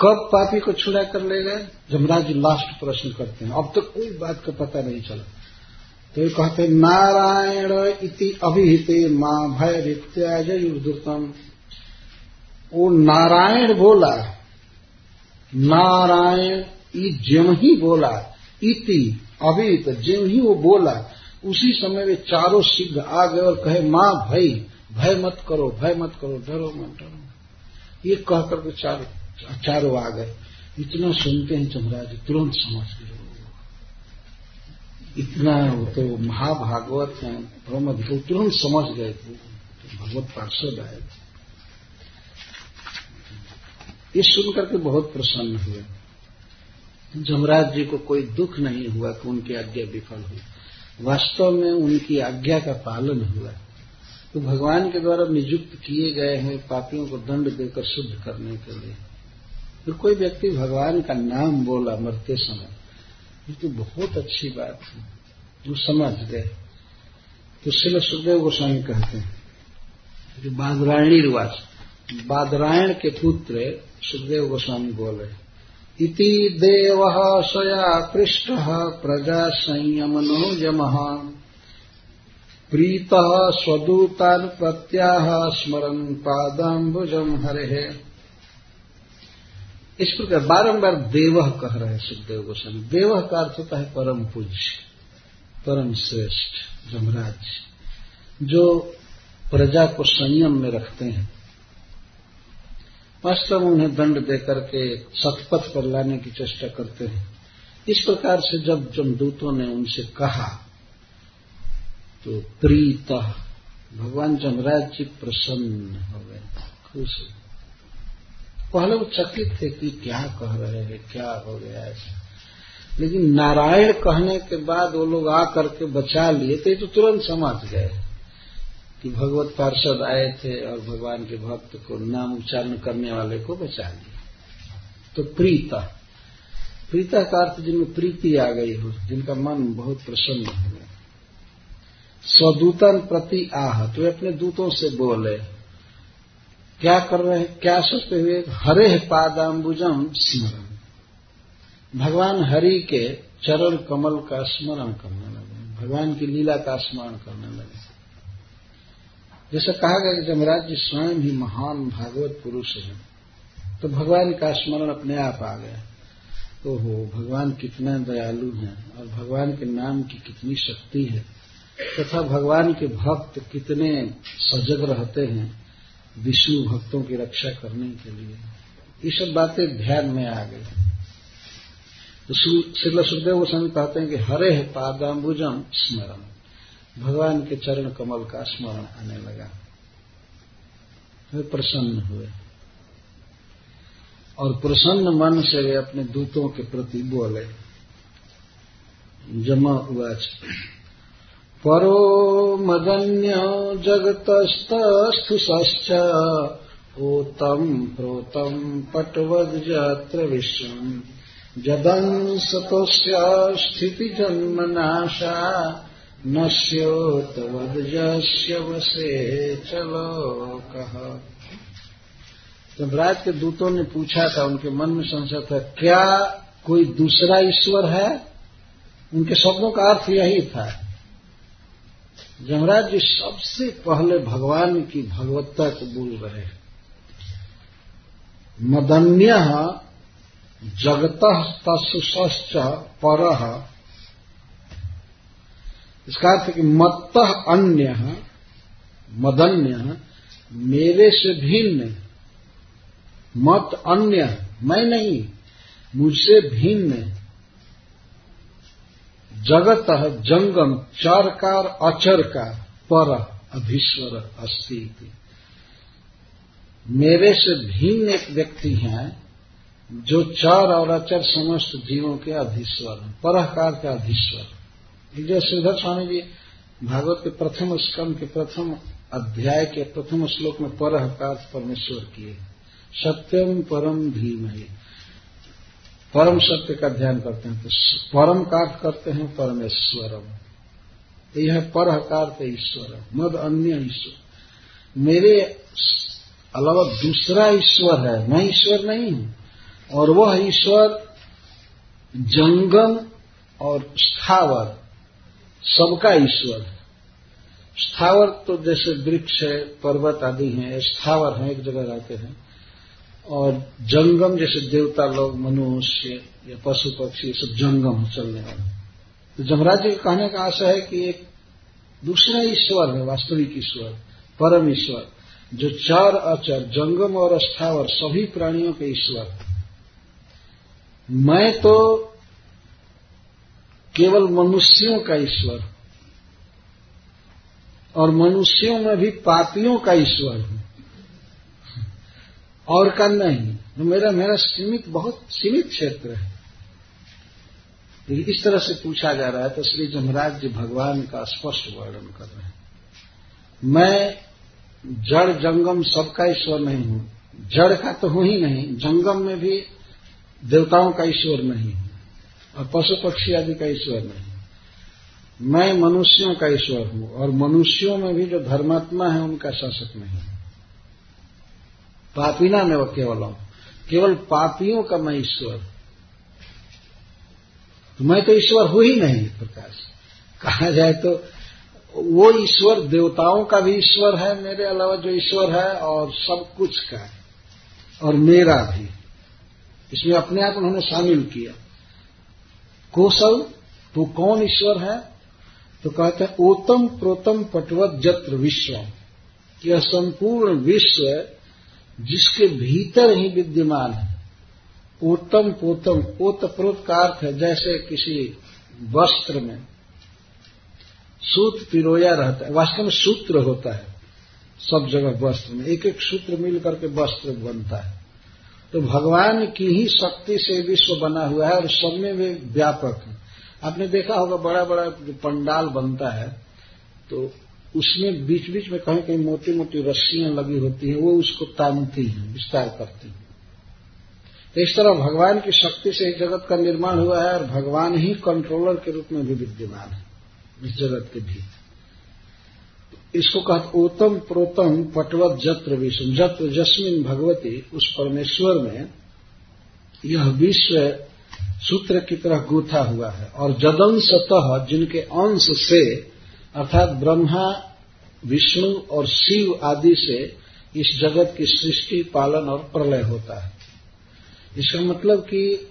कब पापी को छुड़ा कर ले गए? जमराज लास्ट प्रश्न करते हैं। अब तक तो कोई बात का पता नहीं चला। तो ये कहते, नारायण इति अभिहिते माँ भय रित्याज युद्धतम वो नारायण बोला, नारायण जिम ही बोला, इति अभी तो जिम ही वो बोला, उसी समय वे चारों सिद्ध आ गए और कहे, माँ भय भय मत करो, भय मत करो, डरो मत, डरो ये कहकर करके चारों चारों आ गए। इतना सुनते हैं चमराज, तुरंत समझ गए। इतना वो तो महाभागवत है ब्रह्म तुरंत समझ गए थे, भगवत पार्षद आए थे। ये सुनकर के बहुत प्रसन्न हुए। जमराज जी को कोई दुख नहीं हुआ कि उनकी आज्ञा विफल हुई। वास्तव में उनकी आज्ञा का पालन हुआ। तो भगवान के द्वारा नियुक्त किए गए हैं पापियों को दंड देकर शुद्ध करने के लिए। फिर कोई व्यक्ति भगवान का नाम बोला मरते समय ये तो बहुत अच्छी बात है। वो समझ गए। तो शिव सुखदेव गोस्वामी कहते हैं कि बादरायणी रिवाज, बादरायण के पुत्र सुखदेव गोस्वामी बोले इति देव स्वया पृष्ठ प्रजा संयमनो यम। प्रीत स्वदूतान प्रत्याह स्मरण पादाम्बुजम हरे। इस प्रकार बारंबार देव कह रहे हैं सुखदेव गोस्वामी। देव का अर्थ होता है परम पूज्य, परम श्रेष्ठ जमराज जो प्रजा को संयम में रखते हैं। वास्तव में उन्हें दंड देकर के सतपथ पर लाने की चेष्टा करते हैं। इस प्रकार से जब जमदूतों ने उनसे कहा तो प्रीत, भगवान जमराज जी प्रसन्न हो गए, खुश पहले वो चकित थे कि क्या कह रहे हैं, क्या हो गया ऐसा। लेकिन नारायण कहने के बाद वो लोग आकर के बचा लिए थे तो तुरंत समझ गए कि भगवत पार्षद आए थे और भगवान के भक्त को नाम उच्चारण करने वाले को बचा लिया। तो प्रीता प्रीता का अर्थ जिनमें प्रीति आ गई हो, जिनका मन बहुत प्रसन्न हो गया। स्वदूतन प्रति आह तो अपने दूतों से बोले क्या कर रहे हैं? क्या सोचते हुए? हरे पादाम्बुजम स्मरण। भगवान हरि के चरण कमल का स्मरण करने लगे। भगवान की लीला का स्मरण करने लगे। जैसे कहा गया कि जमराज जी स्वयं ही महान भागवत पुरुष हैं। तो भगवान का स्मरण अपने आप आ गया। तो हो भगवान कितना दयालु हैं और भगवान के नाम की कितनी शक्ति है। तथा भगवान के भक्त कितने सजग रहते हैं। विष्णु भक्तों की रक्षा करने के लिए। ये सब बातें ध्यान में आ गई। तो श्रील सुखदेव गोस्वामी कहते हैं कि हरे है पादाम्बुजम स्मरण। भगवान के चरण कमल का स्मरण आने लगा। वे प्रसन्न हुए। और प्रसन्न मन से वे अपने दूतों के प्रति बोले। जमा उवाच परो मदन्य जगतस्तस्थुष्च ओतम प्रोतम पटवद्जात्र विश्वम जदंसतोस्या स्थिति जन्मनाशा नश्योतवदजस्य वसे चलो कह के दूतों ने पूछा था, उनके मन में संशय था, क्या कोई दूसरा ईश्वर है? उनके शब्दों का अर्थ यही था। जमराज जी सबसे पहले भगवान की भगवत्ता को बोल रहे हैं। मदन्य जगत तस्श्च पर। इसका अर्थ कि मत्त अन्य, मदन्य, मेरे से भिन्न। मत अन्य, मैं नहीं, मुझसे भिन्न। जगत जंगम चरकार अचरकार पर अधीश्वर अस्तित्व मेरे से भिन्न एक व्यक्ति हैं जो चार और अचर समस्त जीवों के अधीश्वर परहकार के अधीश्वर जो श्रीधर स्वामी जी भागवत के प्रथम स्कंद के प्रथम अध्याय के प्रथम श्लोक में परहकार परमेश्वर किए सत्यम परम धीम है परम सत्य का ध्यान करते हैं तो परम का करते हैं परमेश्वरम। यह पर हकार ईश्वर मद अन्य ईश्वर। मेरे अलावा दूसरा ईश्वर है, मैं ईश्वर नहीं हूँ, और वह ईश्वर जंगम और स्थावर, सबका ईश्वर है। स्थावर तो जैसे वृक्ष है, पर्वत आदि हैं, स्थावर हैं, एक जगह रहते हैं। और जंगम जैसे देवता लोग, मनुष्य या पशु पक्षी सब जंगम चलने वाले। तो जमराज जी कहने का आशा है कि एक दूसरा ईश्वर है, वास्तविक ईश्वर, परम ईश्वर, जो चार अचर जंगम और स्थावर, सभी प्राणियों के ईश्वर मैं तो केवल मनुष्यों का ईश्वर और मनुष्यों में भी पापियों का ईश्वर हूँ। और का नहीं। तो मेरा मेरा सीमित, बहुत सीमित क्षेत्र है। इस तरह से पूछा जा रहा है तो श्री जमराज जी भगवान का स्पष्ट वर्णन कर रहे हैं। मैं जड़ जंगम सबका ईश्वर नहीं हूँ। जड़ का तो हूँ ही नहीं, जंगम में भी देवताओं का ईश्वर नहीं हूँ और पशु पक्षी आदि का ईश्वर नहीं मैं मनुष्यों का ईश्वर हूँ और मनुष्यों में भी जो धर्मात्मा है उनका शासक नहीं पापीना में वो केवलम। केवल पापियों का मैं ईश्वर। तो मैं तो ईश्वर हूँ ही नहीं, प्रकाश। कहा जाए तो वो ईश्वर देवताओं का भी ईश्वर है, मेरे अलावा जो ईश्वर है, और सब कुछ का है, और मेरा भी। इसमें अपने आप उन्होंने शामिल किया। कौशल तो कौन ईश्वर है? तो कहते हैं, ओतम प्रोतम पटवत जत्र विश्व यह संपूर्ण विश्व जिसके भीतर ही विद्यमान है। ओतम पोतम पोत प्रोत का अर्थ है जैसे किसी वस्त्र में सूत पिरोया रहता है। वास्तव में सूत्र होता है, सब जगह वस्त्र में। एक एक सूत्र मिल करके वस्त्र बनता है। तो भगवान की ही शक्ति से विश्व बना हुआ है और सब में वे व्यापक है। आपने देखा होगा बड़ा बड़ा जो पंडाल बनता है तो उसमें बीच बीच में कहीं कहीं मोटी मोटी रस्सियाँ लगी होती हैं, वो उसको तानती हैं, विस्तार करती हैं। इस तरह भगवान की शक्ति से इस जगत का निर्माण हुआ है और भगवान ही कंट्रोलर के रूप में भी विद्यमान है, इस जगत के भी इसको कहते ओतम प्रोतम पटवत जत्र विश्व जत्र जस्मिन भगवती, उस परमेश्वर में यह विश्व सूत्र की तरह गूथा हुआ है। और जदंशतः जिनके अंश से अर्थात ब्रह्मा, विष्णु और शिव आदि से इस जगत की सृष्टि, पालन और प्रलय होता है। इसका मतलब कि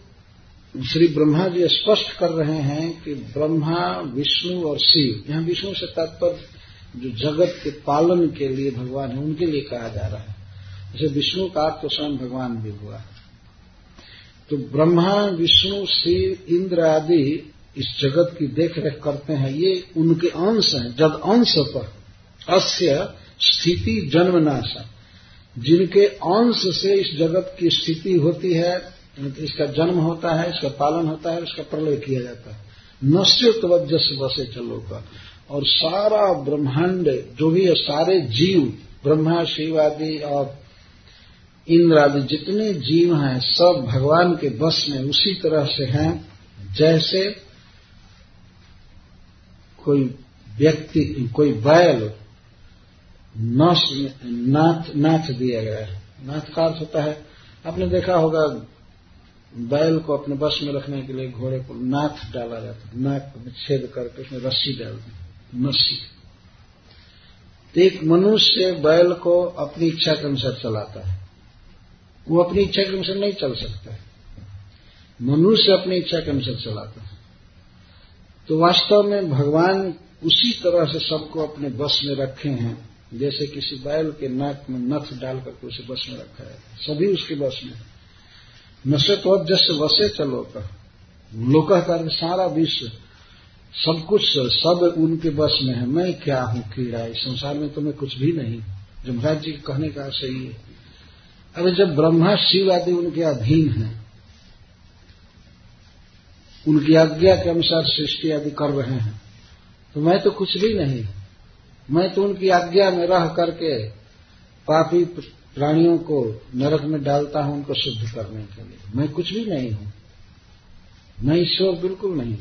श्री ब्रह्मा जी स्पष्ट कर रहे हैं कि ब्रह्मा, विष्णु और शिव, यहाँ विष्णु से तात्पर्य जो जगत के पालन के लिए भगवान है, उनके लिए कहा जा रहा है। जैसे विष्णु का तो स्वयं भगवान भी हुआ। तो ब्रह्मा, विष्णु, शिव, इंद्र आदि इस जगत की देखरेख करते हैं, ये उनके अंश हैं। जब अंश पर अस्य स्थिति जन्मनाश जिनके अंश से इस जगत की स्थिति होती है इसका जन्म होता है, इसका पालन होता है, इसका प्रलय किया जाता है। नश्य तवजस बसे चलो का और सारा ब्रह्मांड, जो भी है, सारे जीव, ब्रह्मा, शिव आदि और इंद्र आदि, जितने जीव हैं, सब भगवान के बस में उसी तरह से हैं, जैसे कोई व्यक्ति, कोई बैल नस नाथ नाथ दिया गया है। नाथ का अर्थ होता है। आपने देखा होगा, बैल को अपने बस में रखने के लिए घोड़े को नाथ डाला जाता है। नाक छेद करके उसमें रस्सी डाल दी नस्सी तो एक मनुष्य बैल को अपनी इच्छा के अनुसार चलाता है। वो अपनी इच्छा के अनुसार नहीं चल सकता है। मनुष्य अपनी इच्छा के अनुसार चलाता है। तो वास्तव में भगवान उसी तरह से सबको अपने बस में रखे हैं, जैसे किसी बैल के नाक में नथ डालकर उसे बस में रखा है। सभी उसके बस में नशे तो जैसे वसे चलो का। लोक कर सारा विश्व, सब कुछ, सब उनके बस में है। मैं क्या हूँ कीड़ा? इस संसार में तो मैं कुछ भी नहीं। जमराज जी के कहने का सही है। अरे जब ब्रह्मा, शिव आदि उनके अधीन है उनकी आज्ञा के अनुसार सृष्टि आदि कर रहे हैं। तो मैं तो कुछ भी नहीं। मैं तो उनकी आज्ञा में रह करके पापी प्राणियों को नरक में डालता हूँ उनको शुद्ध करने के लिए। मैं कुछ भी नहीं हूँ। मैं ईश्वर बिल्कुल नहीं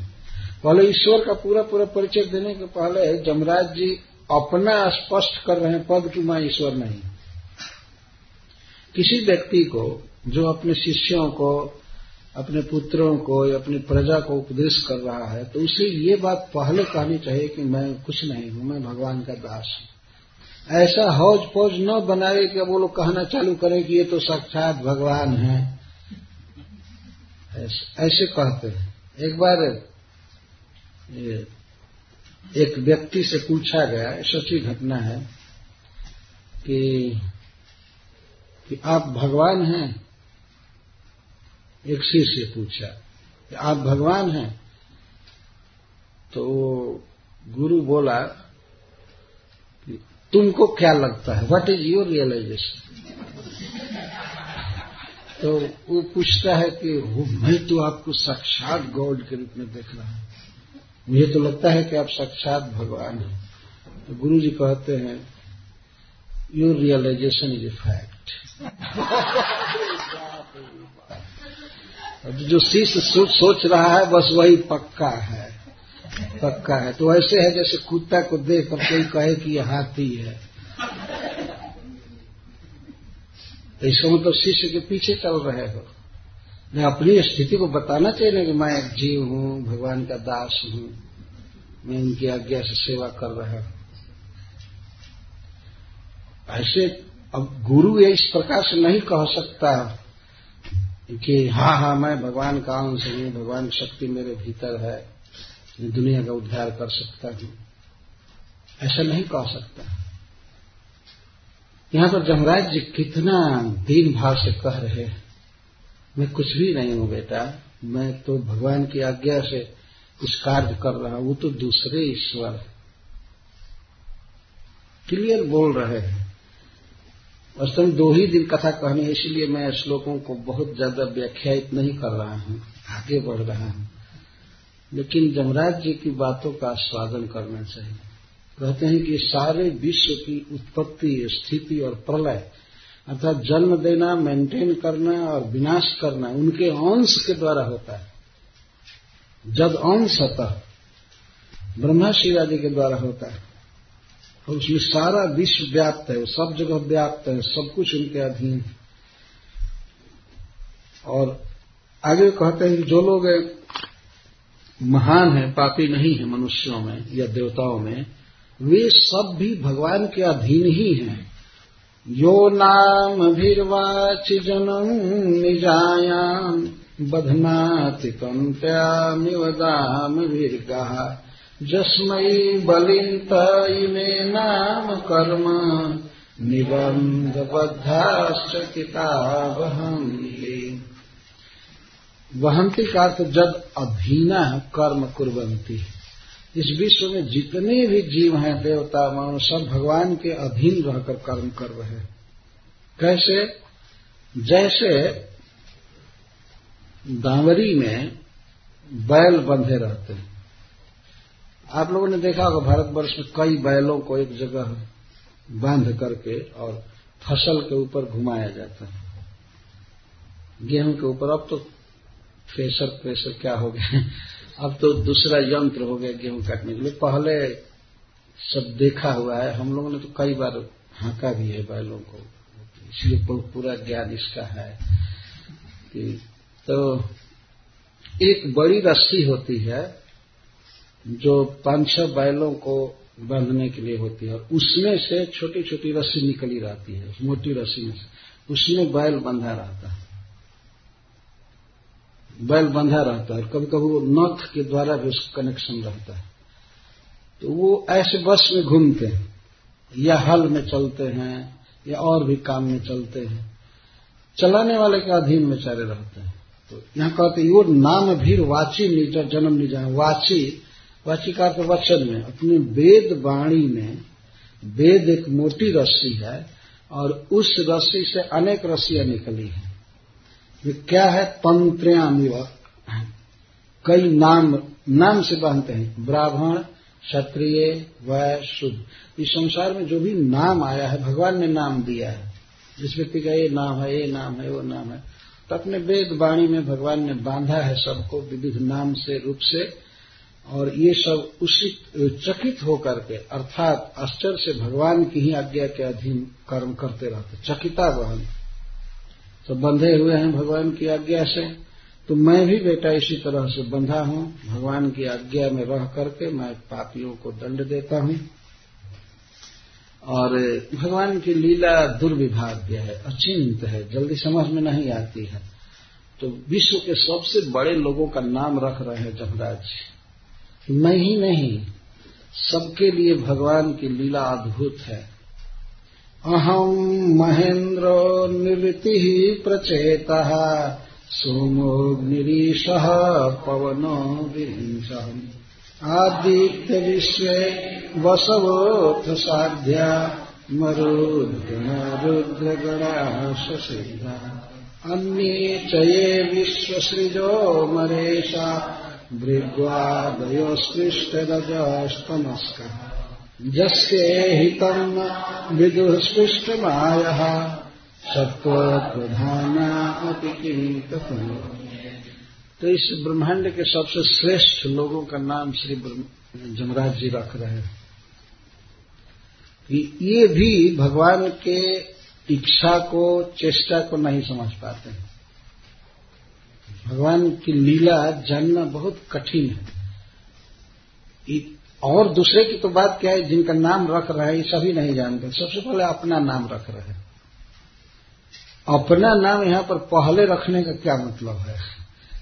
पहले ईश्वर का पूरा पूरा परिचय देने के पहले जमराज जी अपना स्पष्ट कर रहे हैं पद कि मैं ईश्वर नहीं किसी व्यक्ति को, जो अपने शिष्यों को अपने पुत्रों को या अपनी प्रजा को उपदेश कर रहा है तो उसे ये बात पहले कहनी चाहिए कि मैं कुछ नहीं हूँ मैं भगवान का दास हूँ। ऐसा हौज फौज न बनाए कि वो लोग कहना चालू करें कि ये तो साक्षात भगवान है। ऐसे, कहते हैं। एक बार एक व्यक्ति से पूछा गया सच्ची घटना है कि कि आप भगवान हैं एक शिष्य पूछा आप भगवान हैं? तो गुरु बोला कि तुमको क्या लगता है? व्हाट इज़ योर रियलाइजेशन तो वो पूछता है कि मैं तो आपको साक्षात गॉड के रूप में देख रहा हूँ। मुझे तो लगता है कि आप साक्षात भगवान हैं। तो गुरु जी कहते हैं your realisation is a fact जो शिष्य सोच रहा है, बस वही पक्का है। पक्का है। तो ऐसे है जैसे कुत्ता को देख कर कोई कहे कि यह हाथी है। तो इसका मतलब शिष्य के पीछे चल रहे हो। मैं अपनी स्थिति को बताना चाहिए ना कि मैं एक जीव हूँ, भगवान का दास हूँ। मैं उनकी आज्ञा से सेवा कर रहा हूँ। ऐसे अब गुरु ये इस प्रकार से नहीं कह सकता। कि हाँ हाँ मैं भगवान का हूँ भगवान की शक्ति मेरे भीतर है दुनिया का उद्धार कर सकता हूँ। ऐसा नहीं कह सकता। यहाँ पर जमराज जी कितना दीन भाव से कह रहे हैं। मैं कुछ भी नहीं हूँ बेटा, मैं तो भगवान की आज्ञा से कुछ कार्य कर रहा हूँ, वो तो दूसरे ईश्वर क्लियर बोल रहे हैं। वास्तव में दो ही दिन कथा कहनी है इसलिए मैं श्लोकों को बहुत ज़्यादा व्याख्यायित नहीं कर रहा हूँ, आगे बढ़ रहा हूँ। लेकिन जमराज जी की बातों का आस्वादन करना चाहिए। कहते हैं कि सारे विश्व की उत्पत्ति, स्थिति और प्रलय, अर्थात जन्म देना मेंटेन करना और विनाश करना, उनके अंश के द्वारा होता है। जब अंश अतः ब्रह्मा शिवाजी के द्वारा होता है। और उसमें सारा विश्व व्याप्त है सब जगह व्याप्त है, सब कुछ उनके अधीन है। और आगे कहते हैं जो लोग महान है, पापी नहीं है मनुष्यों में या देवताओं में, वे सब भी भगवान के अधीन ही हैं। यो नाम भीर्वाचि जनम निजायाम, बधनाति कंत्यामिव दाम भीर्गा बलिंत इमे नाम कर्म निबंधबद्धाश्च किताबहन्ति वहंती का अर्थ जब अधीना कर्म कुरबंती इस विश्व में जितने भी जीव हैं, देवता, मानव, सब भगवान के अधीन रहकर कर्म कर रहे हैं। कैसे? जैसे दावरी में बैल बंधे रहते हैं। आप लोगों ने देखा होगा, भारतवर्ष में कई बैलों को एक जगह बाँध करके और फ़सल के ऊपर घुमाया जाता है। गेहूँ के ऊपर, अब तो थ्रेसर प्रेशर क्या हो गया? अब तो दूसरा यंत्र हो गया गेहूँ काटने के लिए। पहले सब देखा हुआ है, हम लोगों ने तो कई बार हाँका भी है बैलों को। इसलिए पूरा ज्ञान इसका है कि तो एक बड़ी रस्सी होती है जो पाँच छह बैलों को बांधने के लिए होती है उसमें से छोटी छोटी रस्सी निकली रहती है, मोटी रस्सी में से। उसमें बैल बंधा रहता है। बैल बंधा रहता है। कभी कभी वो नथ के द्वारा भी उसका कनेक्शन रहता है। तो वो ऐसे बस में घूमते हैं, या हल में चलते हैं, या और भी काम में चलते हैं। चलाने वाले के अधीन में चारे रहते हैं। तो यहाँ कहते हैं वो नाम भी वाची निजा जन्म निजा वाची वाचिका के वचन में, अपने वेद वाणी में, वेद एक मोटी रस्सी है और उस रस्सी से अनेक रस्सियाँ निकली हैं। वे क्या है? तंत्र्यामिव कई नाम नाम से बांधते हैं। ब्राह्मण, क्षत्रिय वैश्य शुद्ध। इस संसार में जो भी नाम आया है, भगवान ने नाम दिया है। जिस व्यक्ति का ये नाम है, ये नाम है, वो नाम है। तो अपने वेद वाणी में भगवान ने बांधा है सबको विविध नाम से, रूप से। और ये सब उसी चकित होकर के, अर्थात आश्चर्य से भगवान की ही आज्ञा के अधीन कर्म करते रहते, चकिता वहन। सब बंधे हुए हैं भगवान की आज्ञा से। तो मैं भी बेटा इसी तरह से बंधा हूँ। भगवान की आज्ञा में रह करके मैं पापियों को दंड देता हूँ। और भगवान की लीला दुर्विभाग्य है, अचिंत है, जल्दी समझ में नहीं आती है। तो विश्व के सबसे बड़े लोगों का नाम रख रहे हैं जमराज जी मैं ही नहीं, सबके लिए भगवान की लीला अद्भुत है। अहम महेन्द्र निवृत्ति प्रचेत सोमोग्निरीश पवनो विंश आदित्य विश्व वसवोथ साध्या, मरुद्गण रुद्रगणा ससिद्धा अन्ये च विश्वसृजो मरेशा भृग्वादयोस्पृष्टरजस्तमस्कः जस्य हितम् विदुःस्पृष्टमायः सत्वप्रधाना अपि किम् तो इस ब्रह्मांड के सबसे श्रेष्ठ लोगों का नाम श्री जमराज जी रख रहे हैं। कि ये भी भगवान के इच्छा को, चेष्टा को नहीं समझ पाते हैं। भगवान की लीला जानना बहुत कठिन है। और दूसरे की तो बात क्या है, जिनका नाम रख रहे हैं, ये सभी नहीं जानते। सबसे पहले अपना नाम रख रहे हैं। अपना नाम यहाँ पर पहले रखने का क्या मतलब है?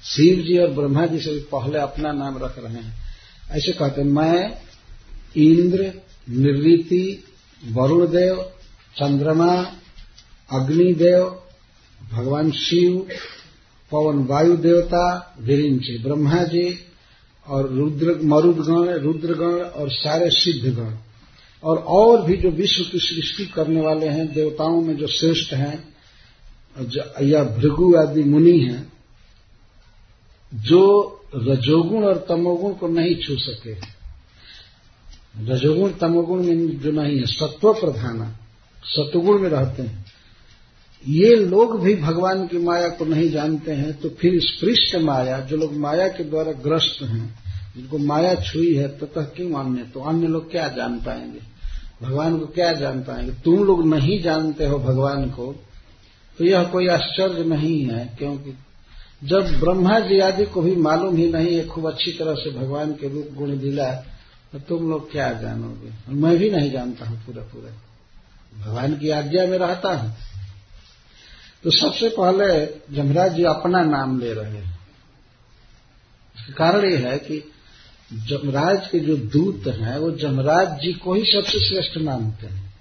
शिव जी और ब्रह्मा जी से भी पहले अपना नाम रख रहे हैं। ऐसे कहते हैं, मैं, इंद्र निर्रीति वरुण देव चंद्रमा, अग्निदेव, भगवान शिव पवन वायु देवता विरिंचे ब्रह्मा जी और रुद्र, मरुदगण, रुद्रगण और सारे सिद्धगण। और और भी जो विश्व की सृष्टि करने वाले हैं, देवताओं में जो श्रेष्ठ हैं या भृगु आदि मुनि हैं, जो रजोगुण और तमोगुण को नहीं छू सके रजोगुण, तमोगुण में जो नहीं है, सत्व प्रधान सतुगुण में रहते हैं। ये लोग भी भगवान की माया को नहीं जानते हैं तो फिर स्पृष्ट माया, जो लोग माया के द्वारा ग्रस्त हैं, जिनको माया छुई है, ततः क्यों अन्य? तो अन्य लोग क्या जान पाएँगे? भगवान को क्या जान पाएँगे? तुम लोग नहीं जानते हो भगवान को तो यह कोई आश्चर्य नहीं है, क्योंकि जब ब्रह्मा जी आदि को भी मालूम ही नहीं है खूब अच्छी तरह से भगवान के रूप गुण दिला तो तुम लोग क्या जानोगे? मैं भी नहीं जानता हूँ पूरा पूरा भगवान की आज्ञा में रहता हूँ। तो सबसे पहले जमराज जी अपना नाम ले रहे हैं। इसका कारण यह है कि जमराज के जो दूत हैं, वो जमराज जी को ही सबसे श्रेष्ठ मानते हैं।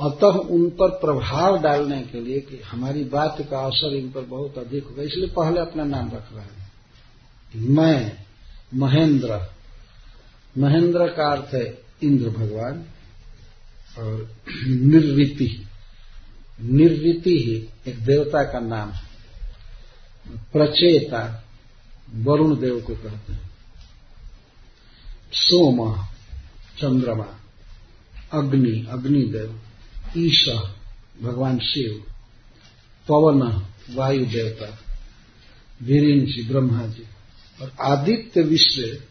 और तब उन पर प्रभाव डालने के लिए कि हमारी बात का अवसर इन पर बहुत अधिक होगा, इसलिए पहले अपना नाम रख रहे हैं। मैं, महेंद्र। महेंद्र का अर्थ है इंद्र भगवान और निर्विति। निर्विति ही एक देवता का नाम है। प्रचेता वरुण देव को कहते हैं। सोम, चंद्रमा, अग्नि अग्निदेव ईश, भगवान शिव, पवन, वायु देवता वीरेन जी ब्रह्मा जी और आदित्य विश्व,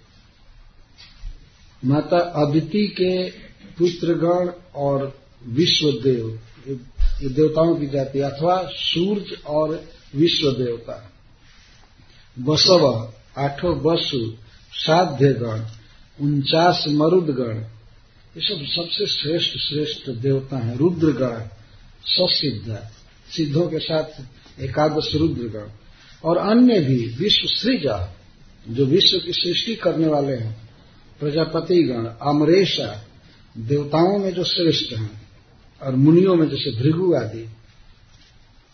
माता अदिति के पुत्रगण और विश्वदेव ये देवताओं की जाति, अथवा सूर्य और विश्व देवता। बसव, आठों बसु साध्य गण उनचास मरुदगण। ये सब सबसे श्रेष्ठ श्रेष्ठ देवता हैं, रुद्रगण, ससिद्ध, सिद्धों के साथ एकादश रुद्रगण। और अन्य भी, विश्व सृजा, जो विश्व की सृष्टि करने वाले हैं प्रजापति गण अमरेशा, देवताओं में जो श्रेष्ठ हैं। और मुनियों में जैसे भृगु आदि,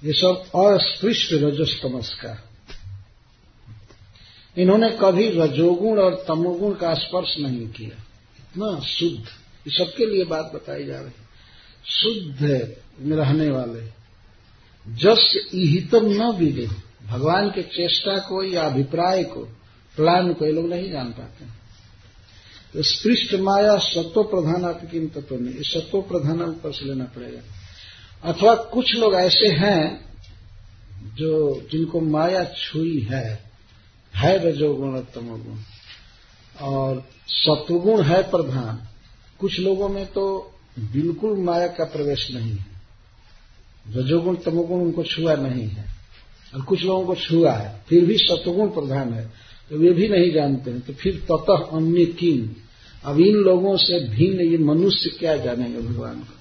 ये सब अस्पृष्ट रजस तमस का इन्होंने कभी रजोगुण और तमोगुण का स्पर्श नहीं किया। इतना शुद्ध, ये सबके लिए बात बताई जा रही शुद्ध में रहने वाले। जस इहितम न विदे भगवान के चेष्टा को या अभिप्राय को, प्लान को ये लोग नहीं जान पाते। तो स्पृष्ट माया सत्व प्रधान आपकी किन तत्व में? इस सत्व प्रधान ऊपर से लेना पड़ेगा। अथवा कुछ लोग ऐसे हैं जो, जिनको माया छुई है है रजोगुण तमोगुण और सत्वगुण है प्रधान। कुछ लोगों में तो बिल्कुल माया का प्रवेश नहीं है। रजोगुण, तमोगुण उनको छुआ नहीं है। और कुछ लोगों को छुआ है, फिर भी सत्वगुण प्रधान है। तो वे भी नहीं जानते हैं। तो फिर ततः अन्य किन? अब इन लोगों से भिन्न ये मनुष्य क्या जानेंगे भगवान को?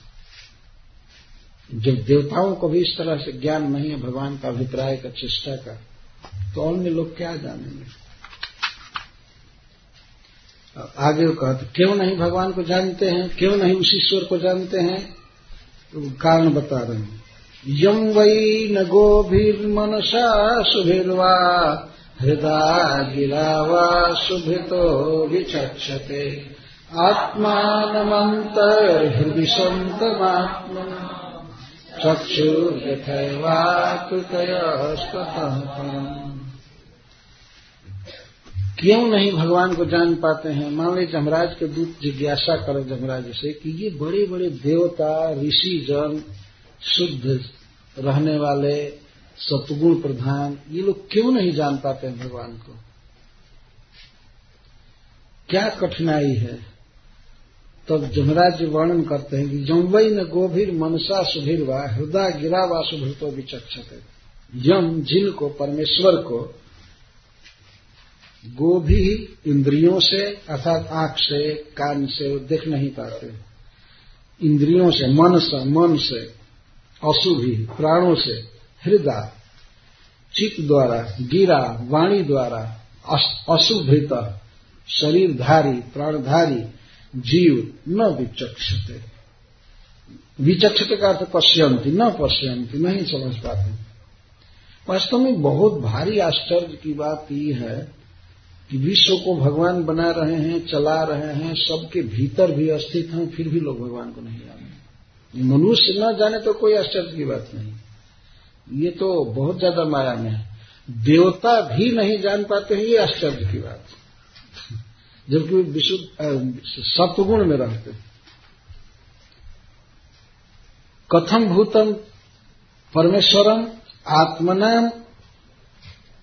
जब देवताओं को भी इस तरह से ज्ञान नहीं है, भगवान का अभिप्राय का चेष्टा का तो अन्य लोग क्या जानेंगे? आगे वो कहते, क्यों नहीं भगवान को जानते हैं? क्यों नहीं उस ईश्वर को जानते हैं? तो कारण बता रहे हैं। यम वही न गोभिर्मनसा सुभिर्वा हृदय गिरा वा शुभितो विचक्षते। आत्मानमन्तर्हृदि सन्तमात्म चक्षुर्यथैवाकृतयस्ततः क्यों नहीं भगवान को जान पाते हैं? मान लीजिए जमराज के दूत जिज्ञासा करो जमराज से कि ये बड़े बड़े देवता ऋषि जन शुद्ध रहने वाले, सतगुण प्रधान, ये लोग क्यों नहीं जान पाते हैं भगवान को? क्या कठिनाई है? तब जमराज जी वर्णन करते हैं कि जम्बई न गोभीर मनसा सुधीर वा हृदय गिरा वा सुधीर तो विचक्षक यम जिन को, परमेश्वर को, गोभी इंद्रियों से, अर्थात आँख से, कान से देख नहीं पाते। इंद्रियों से, मन से मन से अशुभी प्राणों से, हृदय, चित्त द्वारा, गिरा, वाणी द्वारा अशुभित शरीरधारी, प्राणधारी जीव न विचक्षते। विचक्षते का अर्थ पश्यंती, न पश्यंती नहीं समझ पाते वास्तव में बहुत भारी आश्चर्य की बात यह है कि विश्व को भगवान बना रहे हैं, चला रहे हैं, सबके भीतर भी अस्तित हैं, फिर भी लोग भगवान को नहीं जाने मनुष्य न जाने तो कोई आश्चर्य की बात नहीं। ये तो बहुत ज़्यादा माया में है। देवता भी नहीं जान पाते हैं, ये आश्चर्य की बात जबकि विशुद्ध सत्वगुण में रहते कथम भूतम परमेश्वरम आत्मनाम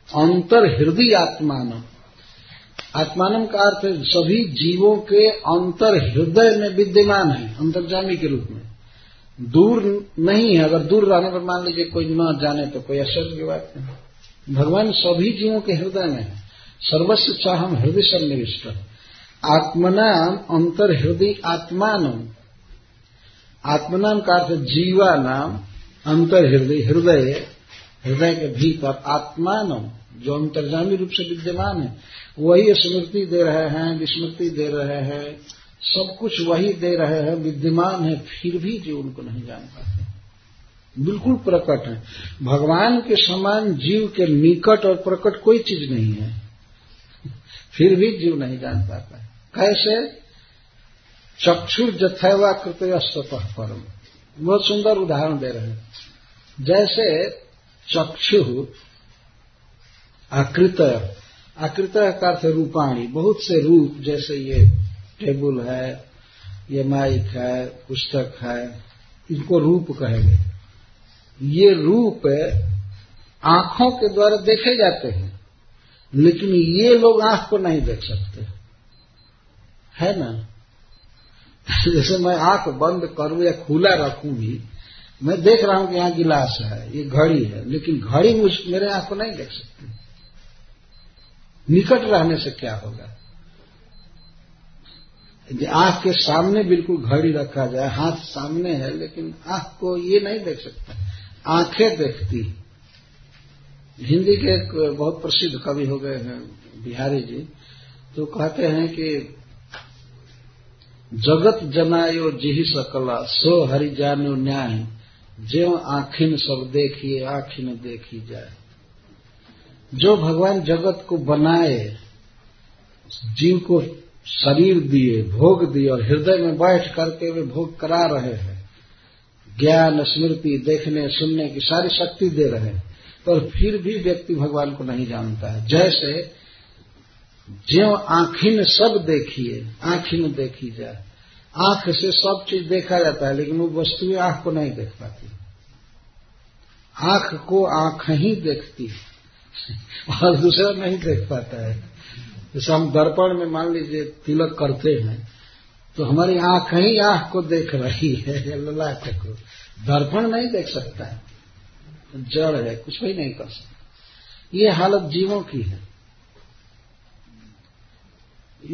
अंतर हृदय आत्मान आत्मानम का अर्थ सभी जीवों के अंतर हृदय में विद्यमान है, अंतर्जामी के रूप में। दूर नहीं है, अगर दूर रहने पर मान लीजिए कोई न जाने तो कोई आश्चर्य की बात नहीं। भगवान सभी जीवों के हृदय में है। सर्वस्व चाह हम हृदय सन्निविष्ट आत्मनाम अंतर हृदय आत्मान आत्मनाम का अर्थ जीवा नाम अंतर हृदय। हृदय हृदय के भीतर आत्मान जो अंतर्जामी रूप से विद्यमान है, वही स्मृति दे रहे हैं, विस्मृति दे रहे हैं। सब कुछ वही दे रहे हैं, विद्यमान है, फिर भी जीव उनको नहीं जान पाते। बिल्कुल प्रकट है। भगवान के समान जीव के निकट और प्रकट कोई चीज़ नहीं है। फिर भी जीव नहीं जान पाता। कैसे? चक्षुर जथैवा कृतयस्तः परम। बहुत सुंदर उदाहरण दे रहे हैं। जैसे चक्षु आकृत आकृत का अर्थ रूपाणी। बहुत से रूप, जैसे ये टेबल है, ये माइक है, पुस्तक है, इनको रूप कहेंगे। ये रूप आँखों के द्वारा देखे जाते हैं, लेकिन ये लोग आँख को नहीं देख सकते। है ना? जैसे मैं आँख बंद करूँ या खुला रखूँ भी, मैं देख रहा हूँ कि यहाँ गिलास है, ये घड़ी है, लेकिन घड़ी मुझ, मेरे आँख को नहीं देख सकती। निकट रहने से क्या होगा? आँख के सामने बिल्कुल घड़ी रखा जाए, हाथ सामने है, लेकिन आँख को ये नहीं देख सकता। आँखें देखती। हिंदी के एक बहुत प्रसिद्ध कवि हो गए हैं, बिहारी जी तो कहते हैं कि जगत जनायो जिही सकला, सो हरि जानो न्याय। जो आखिन सब देखिए, आखिन देखी जाए। जो भगवान जगत को बनाए जीव को शरीर दिए, भोग दिए और हृदय में बैठ करके वे भोग करा रहे हैं, ज्ञान, स्मृति, देखने, सुनने की सारी शक्ति दे रहे हैं, पर फिर भी व्यक्ति भगवान को नहीं जानता है। जैसे ज्यो आखिन सब देखिए आखिन देखी जाए। आँख से सब चीज़ देखा जाता है, लेकिन वो वस्तुएँ आँख को नहीं देख पाती। आँख को आँख ही देखती और दूसरा नहीं देख पाता है। जैसे हम दर्पण में मान लीजिए तिलक करते हैं तो हमारी आँख ही आँख को देख रही है ललाट को दर्पण नहीं देख सकता है, जड़ है, कुछ भी नहीं कर सकता। ये हालत जीवों की है।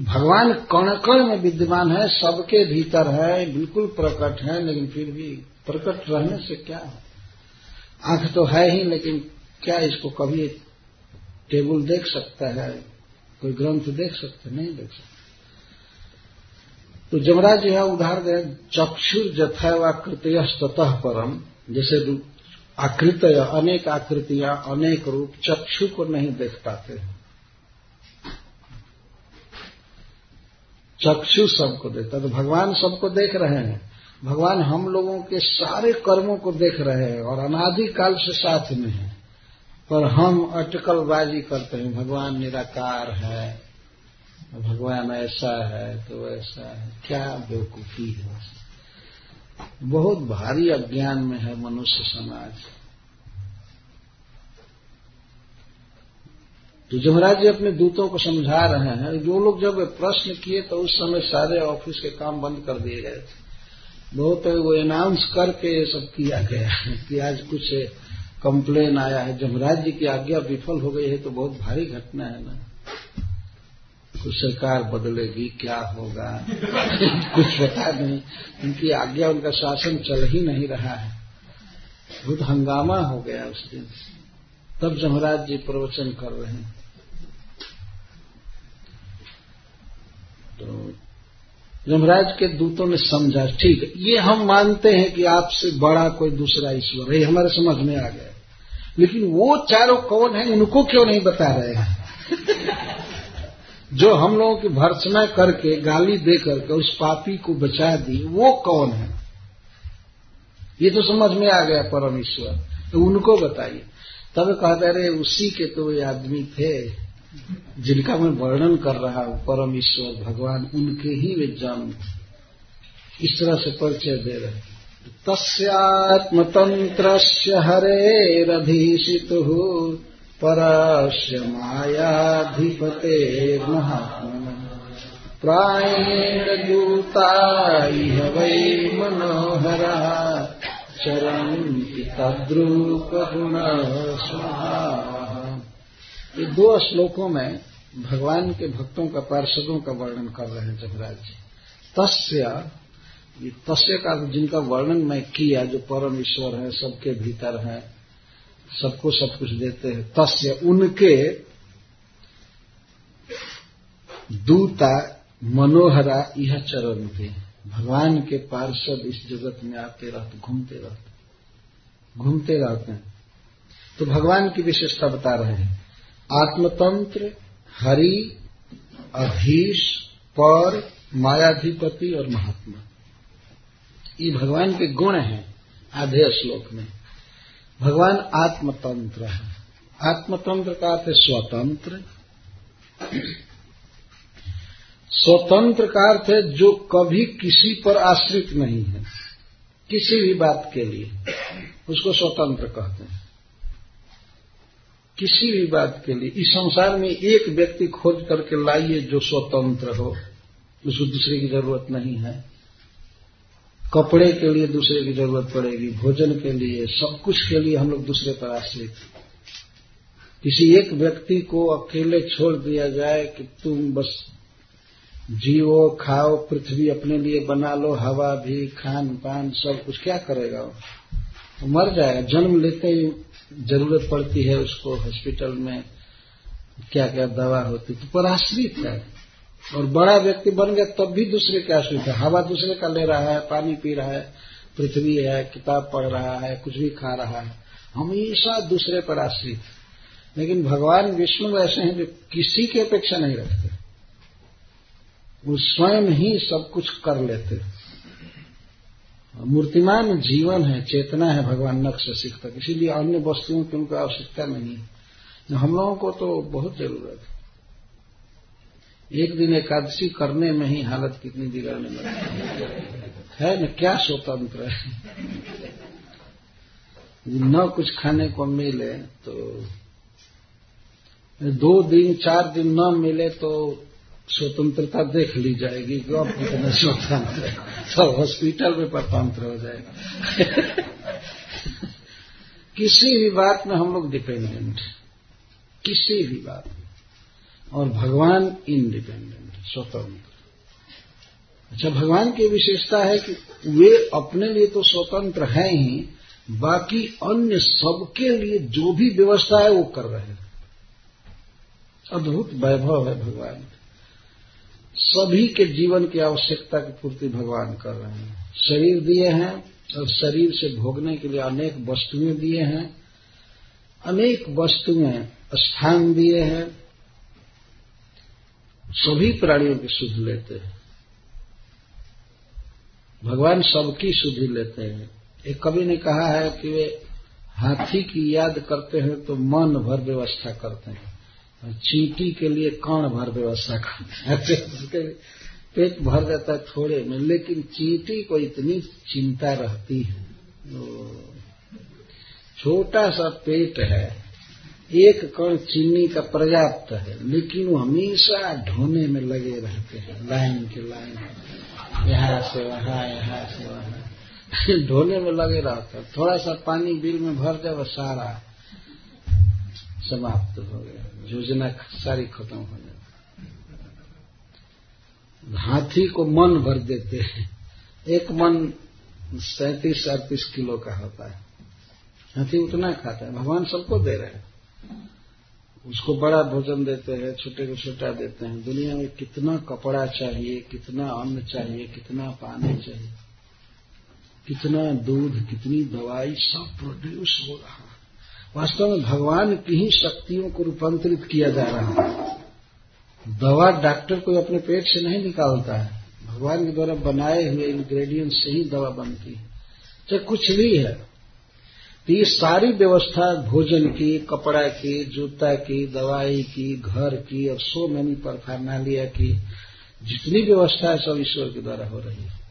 भगवान कण कण में विद्यमान है? सबके भीतर है, बिल्कुल प्रकट है, लेकिन फिर भी प्रकट रहने से क्या है? आँख तो है ही, लेकिन क्या इसको कभी टेबल देख सकता है? कोई ग्रंथ देख सकते नहीं देख सकते। तो जमराज जी है उदाहरण दे चक्षुर जथैवाकृतय ततः परम, जैसे आकृत अनेक आकृतियाँ, अनेक रूप, चक्षु को नहीं देख पाते। चक्षु सबको देखता तो भगवान सबको देख रहे हैं। भगवान हम लोगों के सारे कर्मों को देख रहे हैं और अनादिकाल से साथ में है। पर हम अटकलबाजी करते हैं। भगवान निराकार है। भगवान ऐसा है तो ऐसा है। क्या बेवकूफ़ी है। बहुत भारी अज्ञान में है मनुष्य समाज। तो जमराज जी अपने दूतों को समझा रहे हैं, जो लोग जब प्रश्न किए तो उस समय सारे ऑफ़िस के काम बंद कर दिए गए थे। बहुत वो अनाउंस करके ये सब किया गया कि आज कुछ कंप्लेन आया है। जमराज जी की आज्ञा विफल हो गई है तो बहुत भारी घटना है ना। कुछ सरकार बदलेगी, क्या होगा? कुछ पता नहीं। उनकी आज्ञा, उनका शासन चल ही नहीं रहा है। बहुत हंगामा हो गया उस दिन तब जमराज जी प्रवचन कर रहे हैं। तो यमराज के दूतों ने समझा, ठीक है ये हम मानते हैं कि आपसे बड़ा कोई दूसरा ईश्वर है हमारे समझ में आ गया लेकिन वो चारों कौन है, उनको क्यों नहीं बता रहे हैं? जो हम लोगों की भर्सना करके गाली दे करके उस पापी को बचा दी, वो कौन है? ये तो समझ में आ गया परमेश्वर। तो उनको बताइए। तब कहते रहे उसी के तो ये आदमी थे जिनका मैं वर्णन कर रहा हूँ, परम ईश्वर, भगवान, उनके ही वे जन्म इस तरह से परिचय दे रहे तस्यात्मतंत्र हरेरधीशितु परस्य मायाधिपते महात्म। प्रायेण दूता, इह वै मनोहरा। चरन्ति तद्रूप स्वाहा ये दो श्लोकों में भगवान के भक्तों का, पार्षदों का वर्णन कर रहे हैं जमराज जी। तस्य तस्य का जिनका वर्णन मैं किया, जो परम ईश्वर है, सबके भीतर है, सबको सब कुछ देते हैं, तस्य, उनके दूता मनोहरा यह चरण थे। भगवान के पार्षद इस जगत में आते रहते, घूमते रहते घूमते रहते हैं। तो भगवान की विशेषता बता रहे हैं। आत्मतंत्र, हरि, अधीश, पर, मायाधिपति और महात्मा। ये भगवान के गुण हैं आधे श्लोक में। भगवान आत्मतंत्र है। आत्मतंत्र का अर्थ है स्वतंत्र। स्वतंत्र का अर्थ है जो कभी किसी पर आश्रित नहीं है। किसी भी बात के लिए। उसको स्वतंत्र कहते हैं। किसी भी बात के लिए, इस संसार में एक व्यक्ति खोज करके लाइए जो स्वतंत्र हो उसको दूसरे की ज़रूरत नहीं है। कपड़े के लिए दूसरे की ज़रूरत पड़ेगी, भोजन के लिए, सब कुछ के लिए हम लोग दूसरे पर आश्रित किसी एक व्यक्ति को अकेले छोड़ दिया जाए कि तुम बस जियो, खाओ, पृथ्वी अपने लिए बना लो, हवा भी खान पान सब कुछ क्या करेगा वो? तो मर जाएगा। जन्म लेते ही ज़रूरत पड़ती है उसको हॉस्पिटल में क्या क्या दवा होती तो पराश्रित है। और बड़ा व्यक्ति बन गया, तब भी दूसरे के आश्रित है। हवा दूसरे का ले रहा है, पानी पी रहा है, पृथ्वी है, किताब पढ़ रहा है, कुछ भी खा रहा है। हमेशा दूसरे पर आश्रित लेकिन भगवान विष्णु ऐसे हैं जो किसी की अपेक्षा नहीं रखते। वो स्वयं ही सब कुछ कर लेते मूर्तिमान जीवन है, चेतना है भगवान नक्श सीखता इसीलिए अन्य वस्तुओं की उनको आवश्यकता नहीं है। हम लोगों को तो बहुत ज़रूरत है। एक दिन एकादशी करने में ही हालत कितनी बिगड़ने लगती है न, क्या स्वतंत्र है? न कुछ खाने को मिले तो दो दिन, चार दिन न मिले तो स्वतंत्रता देख ली जाएगी। कि आप कितना स्वतंत्र सब हॉस्पिटल में परतंत्र हो जाएगा। किसी भी बात में हम लोग डिपेंडेंट किसी भी बात में। और भगवान इंडिपेंडेंट स्वतंत्र। अच्छा भगवान की विशेषता है कि वे अपने लिए तो स्वतंत्र हैं ही, बाकी अन्य सबके लिए जो भी व्यवस्था है वो कर रहे हैं। अद्भुत वैभव है भगवान सभी के जीवन की आवश्यकता की पूर्ति भगवान कर रहे हैं। शरीर दिए हैं और शरीर से भोगने के लिए अनेक वस्तुएँ दिए हैं। अनेक वस्तुएँ स्थान दिए हैं। सभी प्राणियों की सुध लेते हैं। भगवान सबकी सुधि लेते हैं। एक कवि ने कहा है कि वे हाथी की याद करते हैं तो मन भर व्यवस्था करते हैं। चींटी के लिए कौन भर व्यवस्था करते हैं? उसके पेट भर जाता है थोड़े में, लेकिन चींटी को इतनी चिंता रहती है। छोटा सा पेट है, एक कण चीनी का पर्याप्त है, लेकिन वो हमेशा ढोने में लगे रहते हैं, लाइन के लाइन। यहाँ से वहाँ, यहाँ से वहाँ। ढोने में लगे रहते हैं। थोड़ा सा पानी बिल में भर जाए वो सारा समाप्त हो गया। योजना सारी खत्म हो जाती हाथी को मन भर देते हैं। एक मन सैतीस अड़तीस किलो का होता है। हाथी उतना खाता है। भगवान सबको दे रहे हैं। उसको बड़ा भोजन देते हैं, छोटे को छोटा देते हैं। दुनिया में कितना कपड़ा चाहिए, कितना अन्न चाहिए, कितना पानी चाहिए, कितना दूध, कितनी दवाई सब प्रोड्यूस हो रहा वास्तव में भगवान की ही शक्तियों को रूपांतरित किया जा रहा है। दवा डॉक्टर कोई अपने पेट से नहीं निकालता है। भगवान के द्वारा बनाए हुए इंग्रेडिएंट से ही दवा बनती है। चाहे कुछ भी है तो ये सारी व्यवस्था भोजन की, कपड़ा की, जूता की, दवाई की, घर की, और सो मैनी परफार्नालिया की, जितनी व्यवस्था है सब ईश्वर के द्वारा हो रही है।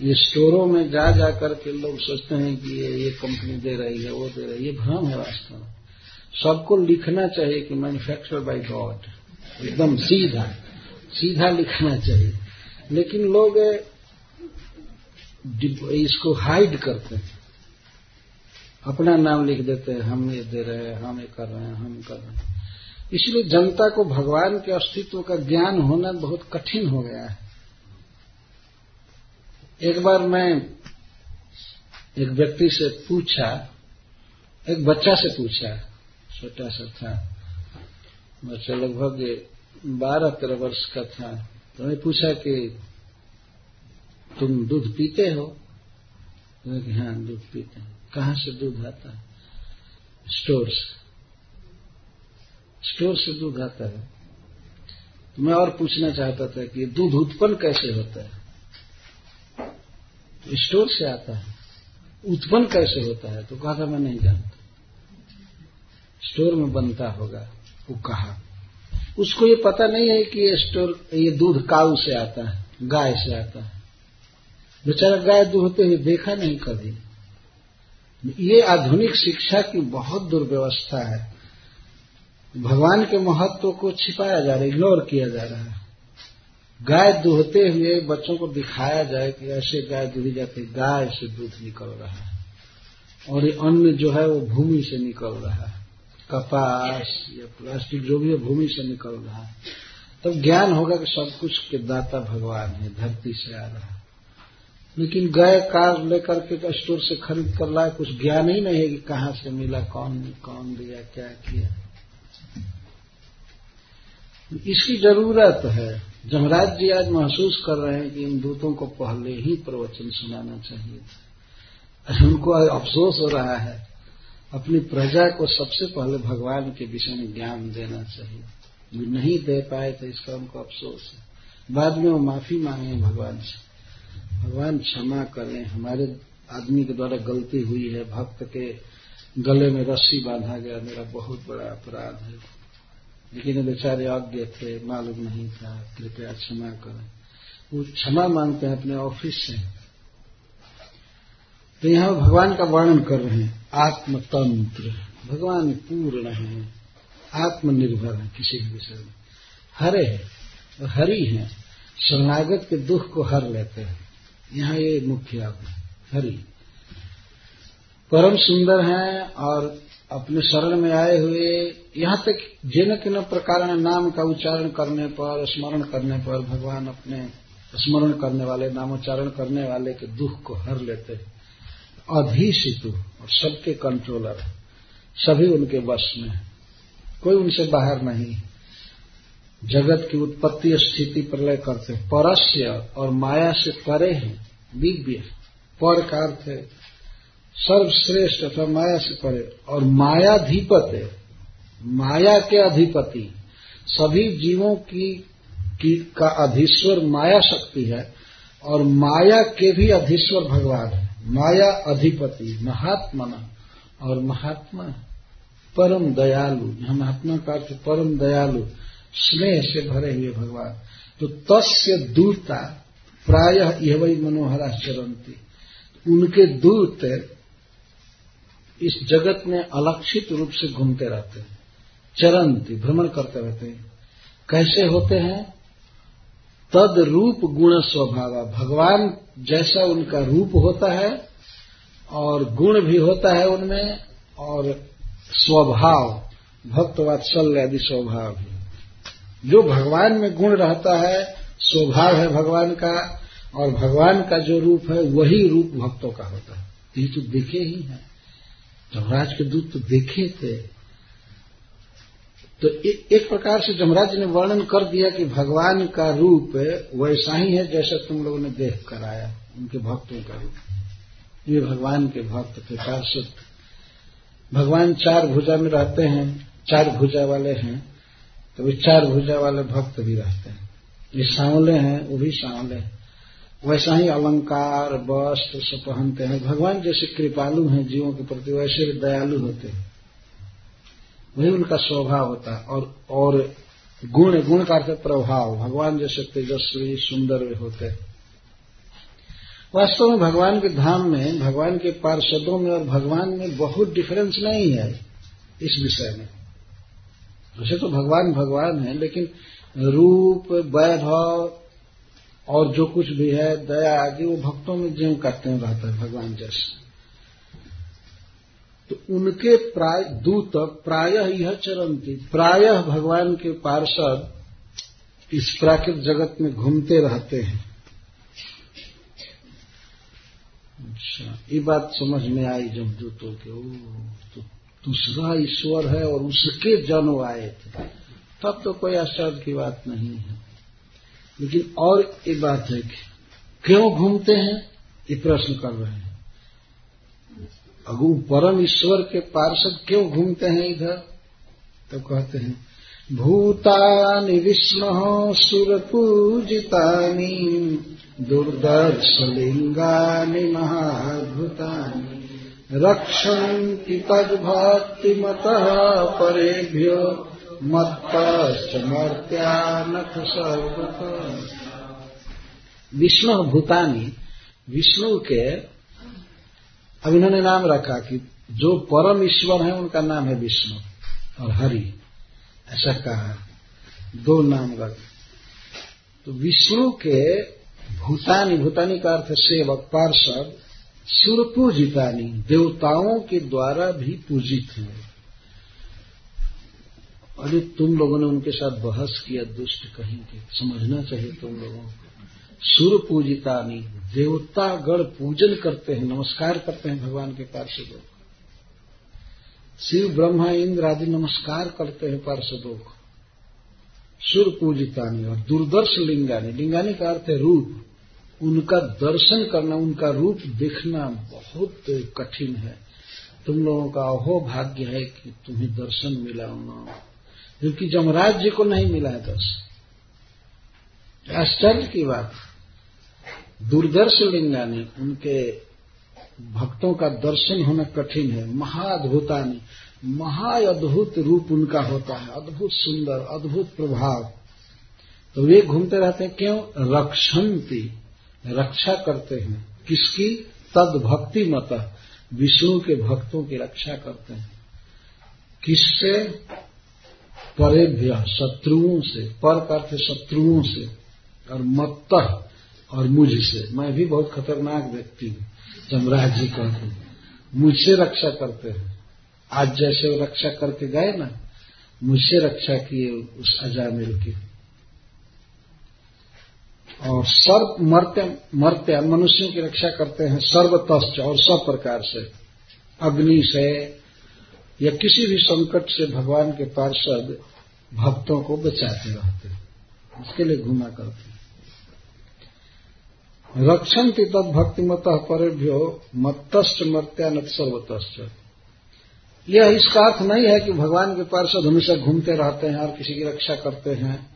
ये स्टोरों में जा जा करके लोग सोचते हैं कि ये ये कंपनी दे रही है, वो दे रही है। ये भ्रम है वास्तव में। सबको लिखना चाहिए कि मैन्युफैक्चर बाय गॉड एकदम सीधा सीधा लिखना चाहिए। लेकिन लोग इसको हाइड करते हैं। अपना नाम लिख देते हैं, हम ये दे रहे हैं, हम ये कर रहे हैं, हम कर रहे हैं। इसलिए जनता को भगवान के अस्तित्व का ज्ञान होना बहुत कठिन हो गया है। एक बार मैं एक व्यक्ति से पूछा, एक बच्चा से पूछा, छोटा सा था, बच्चा लगभग बारह, तेरह वर्ष का था तो मैं पूछा कि तुम दूध पीते हो? तो हाँ दूध पीते हैं। कहाँ से दूध आता है? स्टोर से। स्टोर से दूध आता है। तो मैं और पूछना चाहता था कि दूध उत्पन्न कैसे होता है? स्टोर से आता है। उत्पन्न कैसे होता है? तो कहा था, मैं नहीं जानता। स्टोर में बनता होगा, वो कहा। उसको ये पता नहीं है कि ये स्टोर, ये दूध काऊ से आता है, गाय से आता है। बेचारा गाय दूहते हुए देखा नहीं कभी। ये आधुनिक शिक्षा की बहुत दुर्व्यवस्था है। भगवान के महत्व को छिपाया जा रहा है इग्नोर किया जा रहा है। गाय दूहते हुए बच्चों को दिखाया जाए कि ऐसे गाय दूही जाती है। गाय से दूध निकल रहा है। और ये अन्न जो है वो भूमि से निकल रहा है। कपास या प्लास्टिक जो भी है, भूमि से निकल रहा है। तब तो ज्ञान होगा कि सब कुछ के दाता भगवान है, धरती से आ रहा है। लेकिन गए कार लेकर के स्टोर से खरीद कर लाए, कुछ ज्ञान ही नहीं है कि कहाँ से मिला, कौन कौन दिया क्या किया। इसकी ज़रूरत है जमराज जी आज महसूस कर रहे हैं कि इन दूतों को पहले ही प्रवचन सुनाना चाहिए उनको अफसोस हो रहा है। अपनी प्रजा को सबसे पहले भगवान के विषय में ज्ञान देना चाहिए। जो नहीं दे पाए तो इसका उनको अफसोस है। बाद में वो माफ़ी मांगे भगवान से। भगवान क्षमा करें, हमारे आदमी के द्वारा गलती हुई है। भक्त के गले में रस्सी बांधा गया, मेरा बहुत बड़ा अपराध है। लेकिन बेचारे अज्ञ थे, मालूम नहीं था, कृपया क्षमा करें। वो क्षमा मांगते हैं, अपने ऑफ़िस से। तो यहाँ भगवान का वर्णन कर रहे हैं, आत्मतंत्र। भगवान पूर्ण है, आत्मनिर्भर है किसी भी विषय में। हरे है हरि है, शरणागत के दुख को हर लेते हैं। यहाँ ये मुख्य आप हरि। परम सुंदर है और अपने शरण में आए हुए, यहाँ तक जिन किन प्रकार नाम का उच्चारण करने पर, स्मरण करने पर भगवान अपने स्मरण करने वाले, नामोच्चारण करने वाले के दुख को हर लेते अधिशितु और सबके कंट्रोलर सभी उनके वश में कोई उनसे बाहर नहीं। जगत की उत्पत्ति स्थिति प्रलय करते परस्य और माया से परे हैं। दिव्य पर का अर्थ है सर्वश्रेष्ठ अथवा माया से परे। और मायाधिपत है। माया के अधिपति। सभी जीवों की, की का अधीश्वर माया शक्ति है। और माया के भी अधीश्वर भगवान है। माया अधिपति महात्मा और महात्मा परम दयालु। यहाँ महात्मा का अर्थ परम दयालु। स्नेह से भरे हुए भगवान। तो तस्य दूरता। प्राय यह वही मनोहरा चरंती उनके दूत इस जगत में अलक्षित रूप से घूमते रहते हैं। चरंती भ्रमण करते रहते हैं। कैसे होते हैं? तद रूप गुण स्वभाव। भगवान जैसा उनका रूप होता है और गुण भी होता है उनमें और स्वभाव भक्त वात्सल्य आदि स्वभाव भी। जो भगवान में गुण रहता है, स्वभाव है भगवान का और भगवान का जो रूप है, वही रूप भक्तों का होता है। ये तो देखे ही है। जमराज के दूत तो देखे थे। तो ए, एक प्रकार से जमराज ने वर्णन कर दिया कि भगवान का रूप वैसा ही है जैसा तुम लोगों ने देख कर आया उनके भक्तों का रूप। ये भगवान के भक्त थे पार्षद भगवान चार भुजा में रहते हैं चार भुजा वाले हैं तो वे चार भुजा वाले भक्त भी रहते हैं। ये सांवले हैं वो भी सांवले हैं। वैसा ही अलंकार, वस्त्र सब पहनते हैं। भगवान जैसे कृपालु हैं, जीवों के प्रति वैसे भी दयालु होते हैं। वही उनका स्वभाव होता है और और गुण गुण का अर्थ प्रभाव। भगवान जैसे तेजस्वी, सुंदर होते हैं। वास्तव में भगवान के धाम में, भगवान के पार्षदों में और भगवान में बहुत डिफरेंस नहीं है इस विषय में। वैसे तो भगवान भगवान है, लेकिन रूप, वैभव और जो कुछ भी है, दया आदि, वो भक्तों में ज्यों करते हैं, रहता है भगवान जैसे। तो उनके प्राय, दूत प्रायः यह चरंती, प्रायः भगवान के पार्षद इस प्राकृत जगत में घूमते रहते हैं। अच्छा ये बात समझ में आई जब दूतों के, ओ तो दूसरा ईश्वर है और उसके जन्म आए थे। तब तो कोई आश्चर्य की बात नहीं है। लेकिन और एक बात है कि क्यों घूमते हैं, ये प्रश्न कर रहे हैं। अगु परम ईश्वर के पार्षद क्यों घूमते हैं इधर? तो कहते हैं, भूतानि विष्णु सुरपूजितानि, दुर्दर्शलिङ्गानि महाद्भुतानि, रक्षन्ति तद्भक्तिमतः परेभ्यो मत्तश्च सर्वत। विष्णु भूतानी विष्णु के अब इन्होंने नाम रखा कि जो परम ईश्वर है, उनका नाम है विष्णु और हरि। ऐसा कहा। दो नाम रख। तो विष्णु के भूतानी भूतानी का अर्थ सेवक, पार्षद सुर पूजितानी देवताओं के द्वारा भी पूजित है। अरे तुम लोगों ने उनके साथ बहस किया, दुष्ट कहीं के समझना चाहिए तुम लोगों को। सुर पूजितानी देवता गण पूजन करते हैं, नमस्कार करते हैं भगवान के पार्षदों को शिव, ब्रह्मा, इंद्र आदि नमस्कार करते हैं पार्षदों को सुर पूजितानी और दुर्दर्श लिंगानी। लिंगानी का अर्थ है रूप। उनका दर्शन करना, उनका रूप देखना बहुत कठिन है। तुम लोगों का अहो भाग्य है कि तुम्हें दर्शन मिला क्योंकि जमराज जी को नहीं मिला है दर्शन आश्चर्य की बात। दुर्दर्श लिंगानी, उनके भक्तों का दर्शन होना कठिन है। महाअद्भुतानी महाअद्भुत रूप उनका होता है। अद्भुत सुंदर, अद्भुत प्रभाव। तो वे घूमते रहते हैं, क्यों? रक्षंती, रक्षा करते हैं। किसकी? तद भक्ति मत, विष्णु के भक्तों की रक्षा करते हैं। किससे? परेभ्य शत्रुओं से पर अर्थ शत्रुओं से, और मत्त और मुझसे। मैं भी बहुत खतरनाक व्यक्ति हूँ, जमराज जी कहते हैं। मुझसे रक्षा करते हैं। आज जैसे वो रक्षा करके गए ना, मुझसे रक्षा किए उस अजामिल की। और सर्व मर्त्य मर्त्य, मनुष्यों की रक्षा करते हैं सर्वतश्च और सब प्रकार से। अग्नि से या किसी भी संकट से भगवान के पार्षद भक्तों को बचाते रहते हैं। इसके लिए घुमा करते हैं। रक्षन्ति तद भक्तिमत परेभ्यो मत्तश्च मर्त्यानत सर्वतश्च। यह इसका अर्थ नहीं है कि भगवान के पार्षद हमेशा घूमते रहते हैं और किसी की रक्षा करते हैं।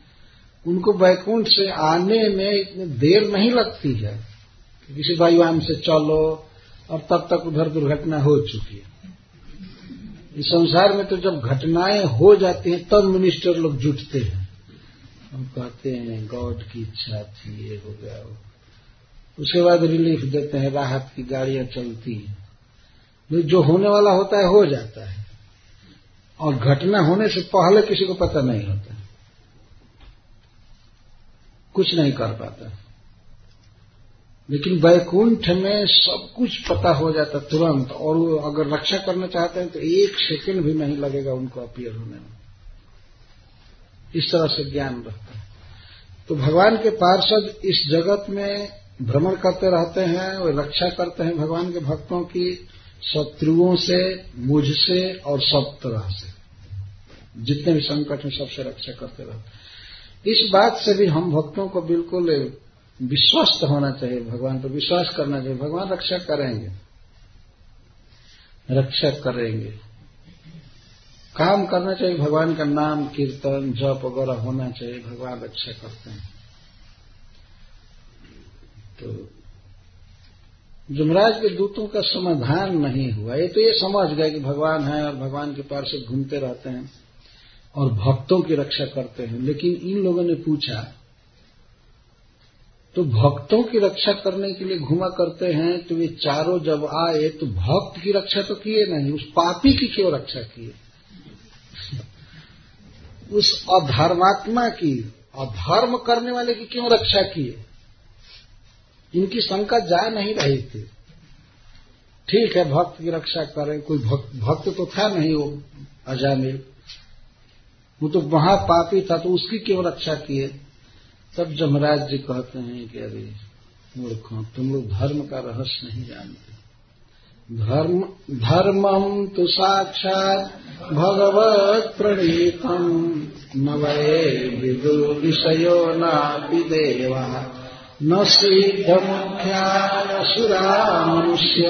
उनको बैकुंठ से आने में इतनी देर नहीं लगती है कि किसी वायुयान से चलो और तब तक उधर दुर्घटना हो चुकी है। इस संसार में तो जब घटनाएँ हो जाती हैं, तब मिनिस्टर लोग जुटते हैं। हम कहते हैं, गॉड की इच्छा थी, ये हो गया वो। उसके बाद रिलीफ देते हैं, राहत की गाड़ियाँ चलती हैं। जो होने वाला होता है, हो जाता है। और घटना होने से पहले किसी को पता नहीं होता। कुछ नहीं कर पाता। लेकिन वैकुंठ में सब कुछ पता हो जाता तुरंत, और वो अगर रक्षा करना चाहते हैं तो एक सेकंड भी नहीं लगेगा उनको अपियर होने में। इस तरह से ज्ञान रहता है। तो भगवान के पार्षद इस जगत में भ्रमण करते रहते हैं वे रक्षा करते हैं भगवान के भक्तों की शत्रुओं से, मुझसे और सब तरह से। जितने भी संकट हैं सबसे रक्षा करते रहते इस बात से भी हम भक्तों को बिल्कुल विश्वस्त होना चाहिए, भगवान पर विश्वास करना चाहिए। भगवान रक्षा करेंगे। रक्षा करेंगे। काम करना चाहिए, भगवान का नाम, कीर्तन, जप वगैरह होना चाहिए, भगवान रक्षा करते हैं। तो जुमराज के दूतों का समाधान नहीं हुआ। ये तो ये समझ गए कि भगवान है और भगवान के पार से घूमते रहते हैं और भक्तों की रक्षा करते हैं। लेकिन इन लोगों ने पूछा तो भक्तों की रक्षा करने के लिए घुमा करते हैं तो वे चारों जब आए तो भक्त की रक्षा तो किए नहीं उस पापी की क्यों रक्षा किए? उस अधर्मात्मा की अधर्म करने वाले की क्यों रक्षा किए? इनकी शंका जा नहीं रही थी। ठीक है भक्त की रक्षा करें कोई भक्त, भक्त तो था नहीं वो अजामिल। वो तो महापापी था तो उसकी क्यों रक्षा किए? तब जमराज जी कहते हैं कि अरे मूर्खों तुम लोग धर्म का रहस्य नहीं जानते। धर्म धर्मम तो साक्षात भगवत प्रणीतम। न वै विदु विषयो न विदेवा न सिद्ध मुख्यासुरा मनुष्य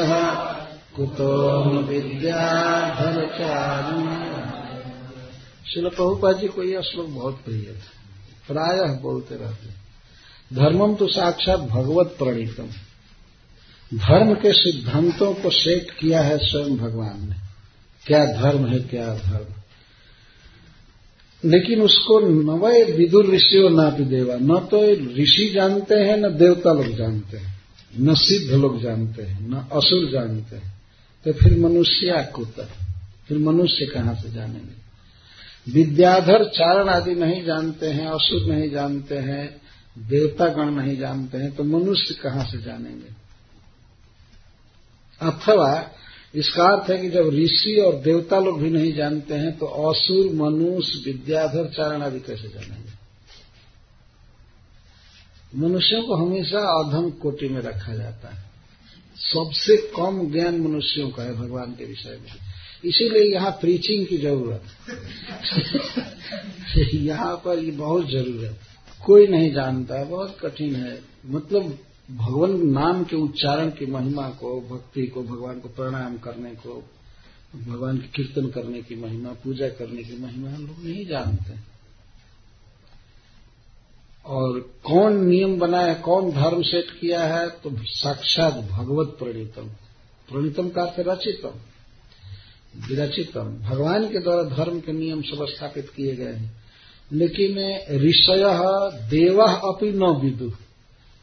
कुतो विद्या शिल प्रभुपा जी को यह श्लोक बहुत प्रिय था। प्रायः बोलते रहते धर्मम तो साक्षात भगवत प्रणीतम। धर्म के सिद्धांतों को सेट किया है स्वयं भगवान ने। क्या धर्म है, क्या धर्म लेकिन उसको नवय विदुर ऋषियों ना भी देवा। न तो ऋषि जानते हैं, न देवता लोग जानते हैं। न सिद्ध लोग जानते हैं, न असुर जानते हैं। तो फिर मनुष्य कुत फिर मनुष्य कहाँ से जानेंगे? विद्याधर चारण आदि नहीं जानते हैं, असुर नहीं जानते हैं देवता गण नहीं जानते हैं तो मनुष्य कहाँ से जानेंगे? अथवा इसका अर्थ है कि जब ऋषि और देवता लोग भी नहीं जानते हैं तो असुर, मनुष्य, विद्याधर, चारण आदि कैसे जानेंगे? मनुष्यों को हमेशा अधम कोटि में रखा जाता है। सबसे कम ज्ञान मनुष्यों का है भगवान के विषय में। इसीलिए यहाँ प्रीचिंग की ज़रूरत यहाँ पर ये बहुत ज़रूरत कोई नहीं जानता, बहुत कठिन है। मतलब भगवान नाम के उच्चारण की महिमा को, भक्ति को, भगवान को प्रणाम करने को, भगवान की कीर्तन करने की महिमा, पूजा करने की महिमा हम लोग नहीं जानते। और कौन नियम बनाया, कौन धर्म सेट किया है तो साक्षात भगवत प्रणीतम। प्रणीतम का रचितम। विरचितम। भगवान के द्वारा धर्म के नियम सब स्थापित किए गए हैं। लेकिन ऋषय देव अपनी न विदु।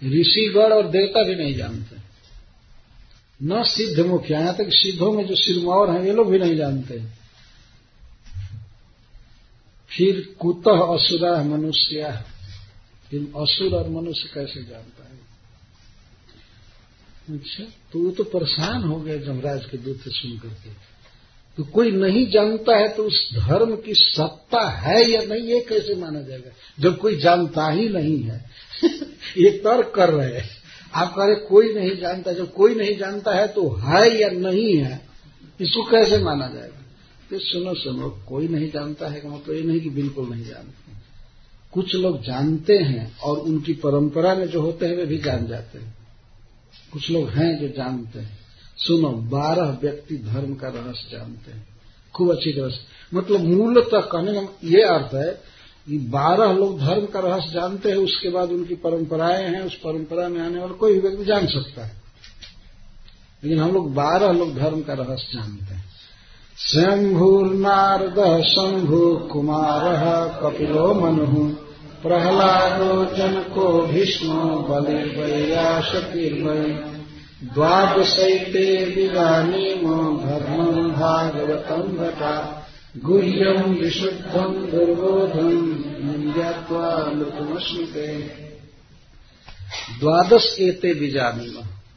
ऋषिगण और देवता भी नहीं जानते। न सिद्ध मुख्य यहाँ तक सिद्धों में जो सिरमौर हैं, ये लोग भी नहीं जानते। फिर कुतः असुरा मनुष्य? असुर और मनुष्य कैसे जानता है? अच्छा तो तो परेशान हो गए जमराज के दूत से सुन करके तो कोई नहीं जानता है तो उस धर्म की सत्ता है या नहीं, ये कैसे माना जाएगा? जब कोई जानता ही नहीं है, ये तर्क कर रहे हैं। आप कह रहे कोई नहीं जानता, जब कोई नहीं जानता है तो है या नहीं है, इसको कैसे माना जाएगा? तो सुनो सुनो, कोई नहीं जानता है मतलब ये नहीं कि बिल्कुल नहीं जानते कुछ लोग जानते हैं और उनकी परंपरा में जो होते हैं, वे भी जान जाते हैं। कुछ लोग हैं जो जानते हैं। सुनो, बारह व्यक्ति धर्म का रहस्य जानते हैं। खूब अच्छी तरह से। मतलब मूलतः कहने का ये अर्थ है कि बारह लोग धर्म का रहस्य जानते हैं, उसके बाद उनकी परंपराएँ हैं, उस परंपरा में आने वाला कोई भी व्यक्ति जान सकता है। लेकिन हम लोग बारह लोग धर्म का रहस्य जानते हैं। शंभुर्नारद शंभु कुमार, कपिलो मनु, प्रहलादो जनको भीष्म बलिर्वैयाशकीर्वै द्वादशैते विदानीम धर्मम् भागवतम् घटा गुह्यम विशुद्धम दुर्बोधम निंद्यात्वा लुतमश्नुते द्वादश एते बीजानी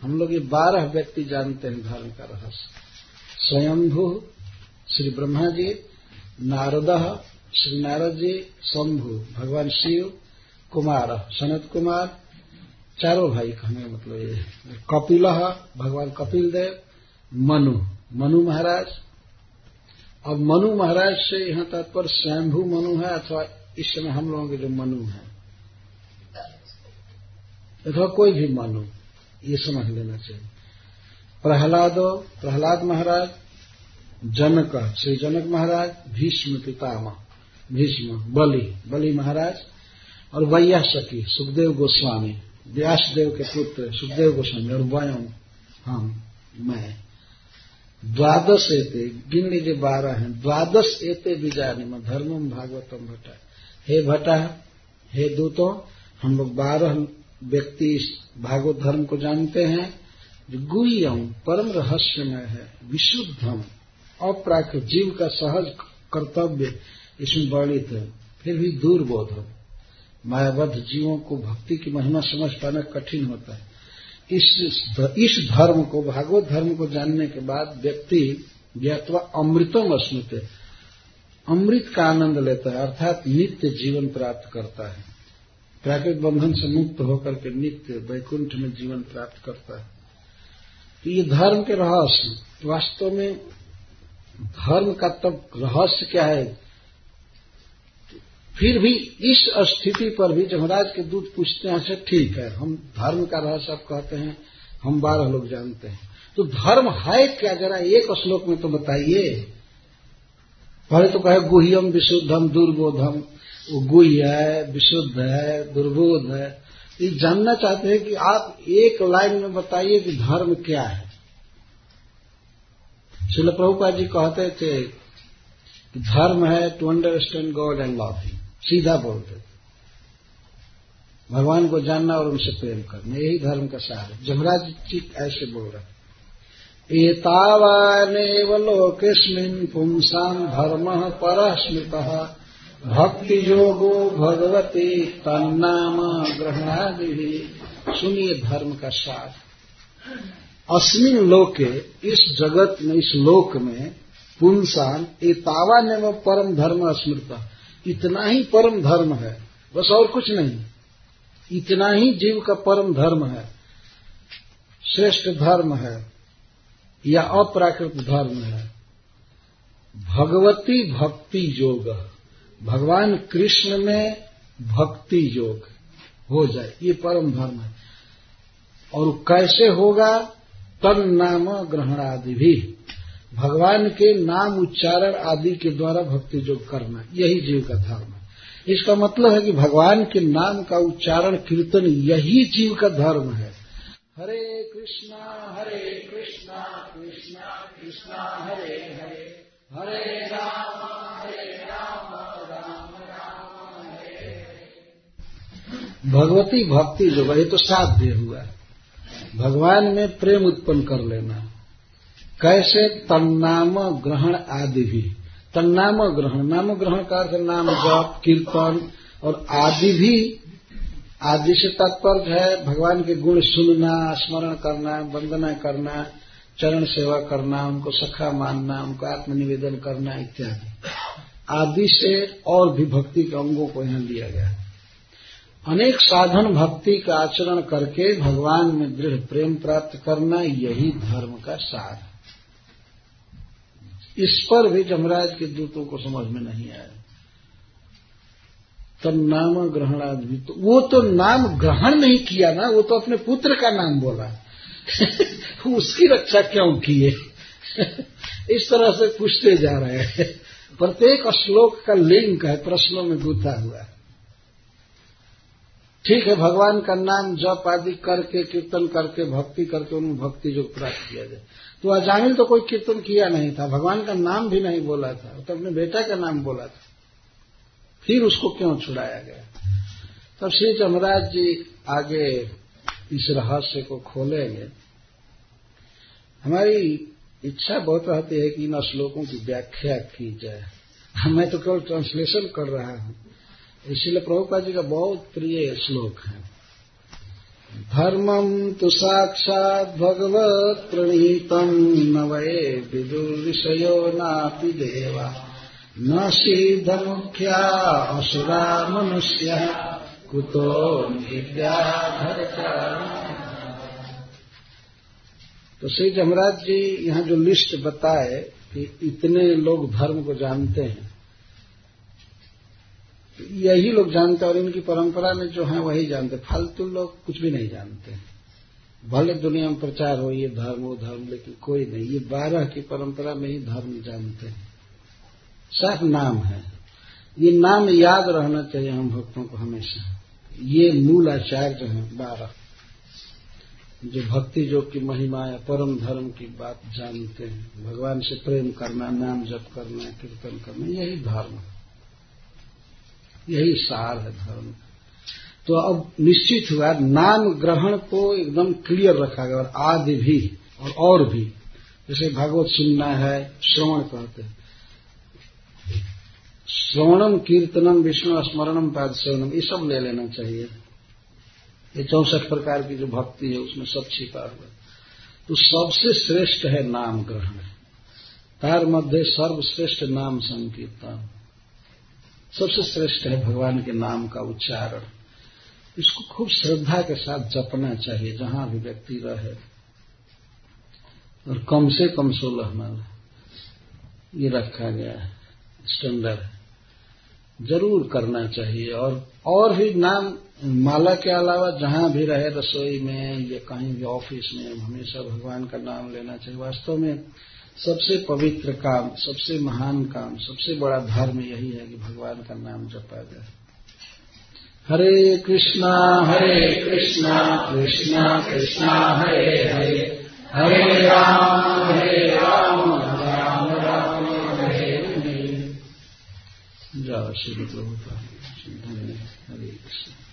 हम लोग ये बारह व्यक्ति जानते हैं धर्म का रहस्य। स्वयंभु श्री ब्रह्मा जी नारद श्री नारद जी शंभु भगवान शिव, कुमार, सनत कुमार चारों भाई कहने मतलब ये कपिल भगवान कपिल देव, मनु मनु महाराज। अब मनु महाराज से यहाँ तात्पर्य स्वयंभू मनु है अथवा इस समय हम लोगों के जो मनु है, अथवा कोई भी मनु, ये समझ लेना चाहिए। प्रहलादो, प्रहलाद महाराज, जनक, श्री जनक महाराज, भीष्म पितामह, भीष्म, बलि बलि महाराज, और वैया सखी सुखदेव गोस्वामी। व्यासदेव के पुत्र सुखदेव गोस्वामी और वयम हम, मैं। द्वादश एते गिन लीजिए बारह हैं। द्वादश एते बीजानी में धर्मम भागवतम भट्टा। हे भट्टा, हे दूतों, हम लोग बारह व्यक्ति इस भागवत धर्म को जानते हैं, जो गुह्यम, परम रहस्यमय है, विशुद्धम, अप्राकृत जीव का सहज कर्तव्य, इसमें वर्णित है। फिर भी दूर दूरबोध मायाबद्ध जीवों को भक्ति की महिमा समझ पाना कठिन होता है। इस इस धर्म को, भागवत धर्म को जानने के बाद व्यक्ति ज्ञातवा अमृतम अस्मृत अमृत का आनंद लेता है, अर्थात नित्य जीवन प्राप्त करता है। प्राकृतिक बंधन से मुक्त होकर के नित्य वैकुंठ में जीवन प्राप्त करता है। तो ये धर्म के रहस्य, वास्तव में धर्म का तब रहस्य क्या है? फिर भी इस स्थिति पर भी जमराज के दूत पूछते हैं अच्छा ठीक है, हम धर्म का रहस्य आप कहते हैं, हम बारह लोग जानते हैं। तो धर्म है क्या? जरा एक श्लोक में तो बताइए। पहले तो कहे गुह्यम विशुद्धम दुर्बोधम वो गुह्य है, विशुद्ध है, दुर्बोध है। ये जानना चाहते हैं कि आप एक लाइन में बताइए कि धर्म क्या है। शिल प्रभुपा जी कहते थे कि धर्म है to understand God and love सीधा बोलते थे। भगवान को जानना और उनसे प्रेम करना, यही धर्म का सार है। जमराज जी ऐसे बोल रहे एतावानेव लोकेस्मिन् पुंसाम् धर्मः परः स्मृतः भक्तियोगो भगवती तन्नाम ग्रहणादि सुनिए धर्म का सार। अस्मिन लोके, इस जगत में, इस लोक में पुंसान एतावा ने वो परम धर्म स्मृत इतना ही परम धर्म है। बस और कुछ नहीं। इतना ही जीव का परम धर्म है। श्रेष्ठ धर्म है या अप्राकृत धर्म है। भगवती भक्ति योग। भगवान कृष्ण में भक्ति योग हो जाए, ये परम धर्म है। और कैसे होगा? तन नाम ग्रहण आदि भी। भगवान के नाम उच्चारण आदि के द्वारा भक्ति योग करना, यही जीव का धर्म है। इसका मतलब है कि भगवान के नाम का उच्चारण कीर्तन यही जीव का धर्म है। हरे कृष्णा हरे कृष्णा कृष्णा कृष्णा, हरे हरे। हरे राम हरे राम राम राम, हरे। भगवती भक्ति जो वही तो साध्य हुआ। भगवान में प्रेम उत्पन्न कर लेना। कैसे तन्नाम ग्रहण आदि भी। तन्नाम ग्रहण, नाम ग्रहण का अर्थ नाम जप, कीर्तन और आदि भी आदि से तात्पर्य है। भगवान के गुण सुनना, स्मरण करना, वंदना करना, चरण सेवा करना, उनको सखा मानना, उनको आत्मनिवेदन करना इत्यादि। आदि से और भी भक्ति के अंगों को यहाँ लिया गया। अनेक साधन भक्ति का आचरण करके भगवान में दृढ़ प्रेम प्राप्त करना यही धर्म का सार है। इस पर भी जमराज के दूतों को समझ में नहीं आया। तब नाम ग्रहण आदमी तो वो तो नाम ग्रहण नहीं किया ना, वो तो अपने पुत्र का नाम बोला। उसकी रक्षा क्यों किए इस तरह से पूछते जा रहे हैं। प्रत्येक श्लोक का लिंक है, प्रश्नों में गुथा हुआ ठीक है, भगवान का नाम जप आदि करके, कीर्तन करके, भक्ति करके उन्हें भक्ति जो प्राप्त किया जाए। तो अजामिल तो कोई कीर्तन किया नहीं था, भगवान का नाम भी नहीं बोला था तो अपने बेटा का नाम बोला था। फिर उसको क्यों छुड़ाया गया? तब श्री जमराज जी आगे इस रहस्य को खोलेंगे। हमारी इच्छा बहुत रहती है कि इन श्लोकों की व्याख्या की जाए। मैं तो केवल ट्रांसलेशन कर रहा हूँ। इसलिए प्रभुपा जी का बहुत प्रिय श्लोक है। धर्मम तो साक्षात भगवत प्रणीतम न वये विदुर्विषयो नापि देवा। न मुख्या असुरा मनुष्य, कुतो तो श्री जमराज जी यहाँ जो लिस्ट बताए कि इतने लोग धर्म को जानते हैं यही लोग जानते हैं और इनकी परंपरा में जो है वही जानते फालतू लोग कुछ भी नहीं जानते। भले दुनिया में प्रचार हो, ये धर्म, वो धर्म, लेकिन कोई नहीं। ये बारह की परंपरा में ही धर्म जानते हैं। सब नाम है। ये नाम याद रहना चाहिए हम भक्तों को हमेशा। ये मूल आचार्य हैं, बारह। जो भक्ति जो की महिमा या परम धर्म की बात जानते हैं। भगवान से प्रेम करना, नाम जप करना, कीर्तन करना, यही धर्म। यही सार है धर्म। तो अब निश्चित हुआ नाम ग्रहण को एकदम क्लियर रखा गया, और आदि भी, और और भी। जैसे भागवत सुनना है, श्रवण कहते हैं। श्रवणम, कीर्तनम, विष्णु स्मरणम पाद सेवनम ये सब ले लेना चाहिए। ये चौसठ प्रकार की जो भक्ति है, उसमें सब छिपा हुआ। तो सबसे श्रेष्ठ है नाम ग्रहण। तार मध्य सर्वश्रेष्ठ नाम संकीर्तन। सबसे श्रेष्ठ है भगवान के नाम का उच्चारण। इसको खूब श्रद्धा के साथ जपना चाहिए, जहाँ भी व्यक्ति रहे। और कम से कम सोलह माल। ये रखा गया है स्टैंडर्ड ज़रूर करना चाहिए। और और भी नाम, माला के अलावा जहाँ भी रहे, रसोई में या कहीं भी ऑफ़िस में, हमेशा भगवान का नाम लेना चाहिए। वास्तव में सबसे पवित्र काम, सबसे महान काम, सबसे बड़ा धर्म यही है कि भगवान का नाम जपा जाए। हरे कृष्णा हरे कृष्णा कृष्णा कृष्णा, हरे हरे। हरे राम हरे राम राम राम, हरे हरे। जाओ श्री प्रभु हरे कृष्ण।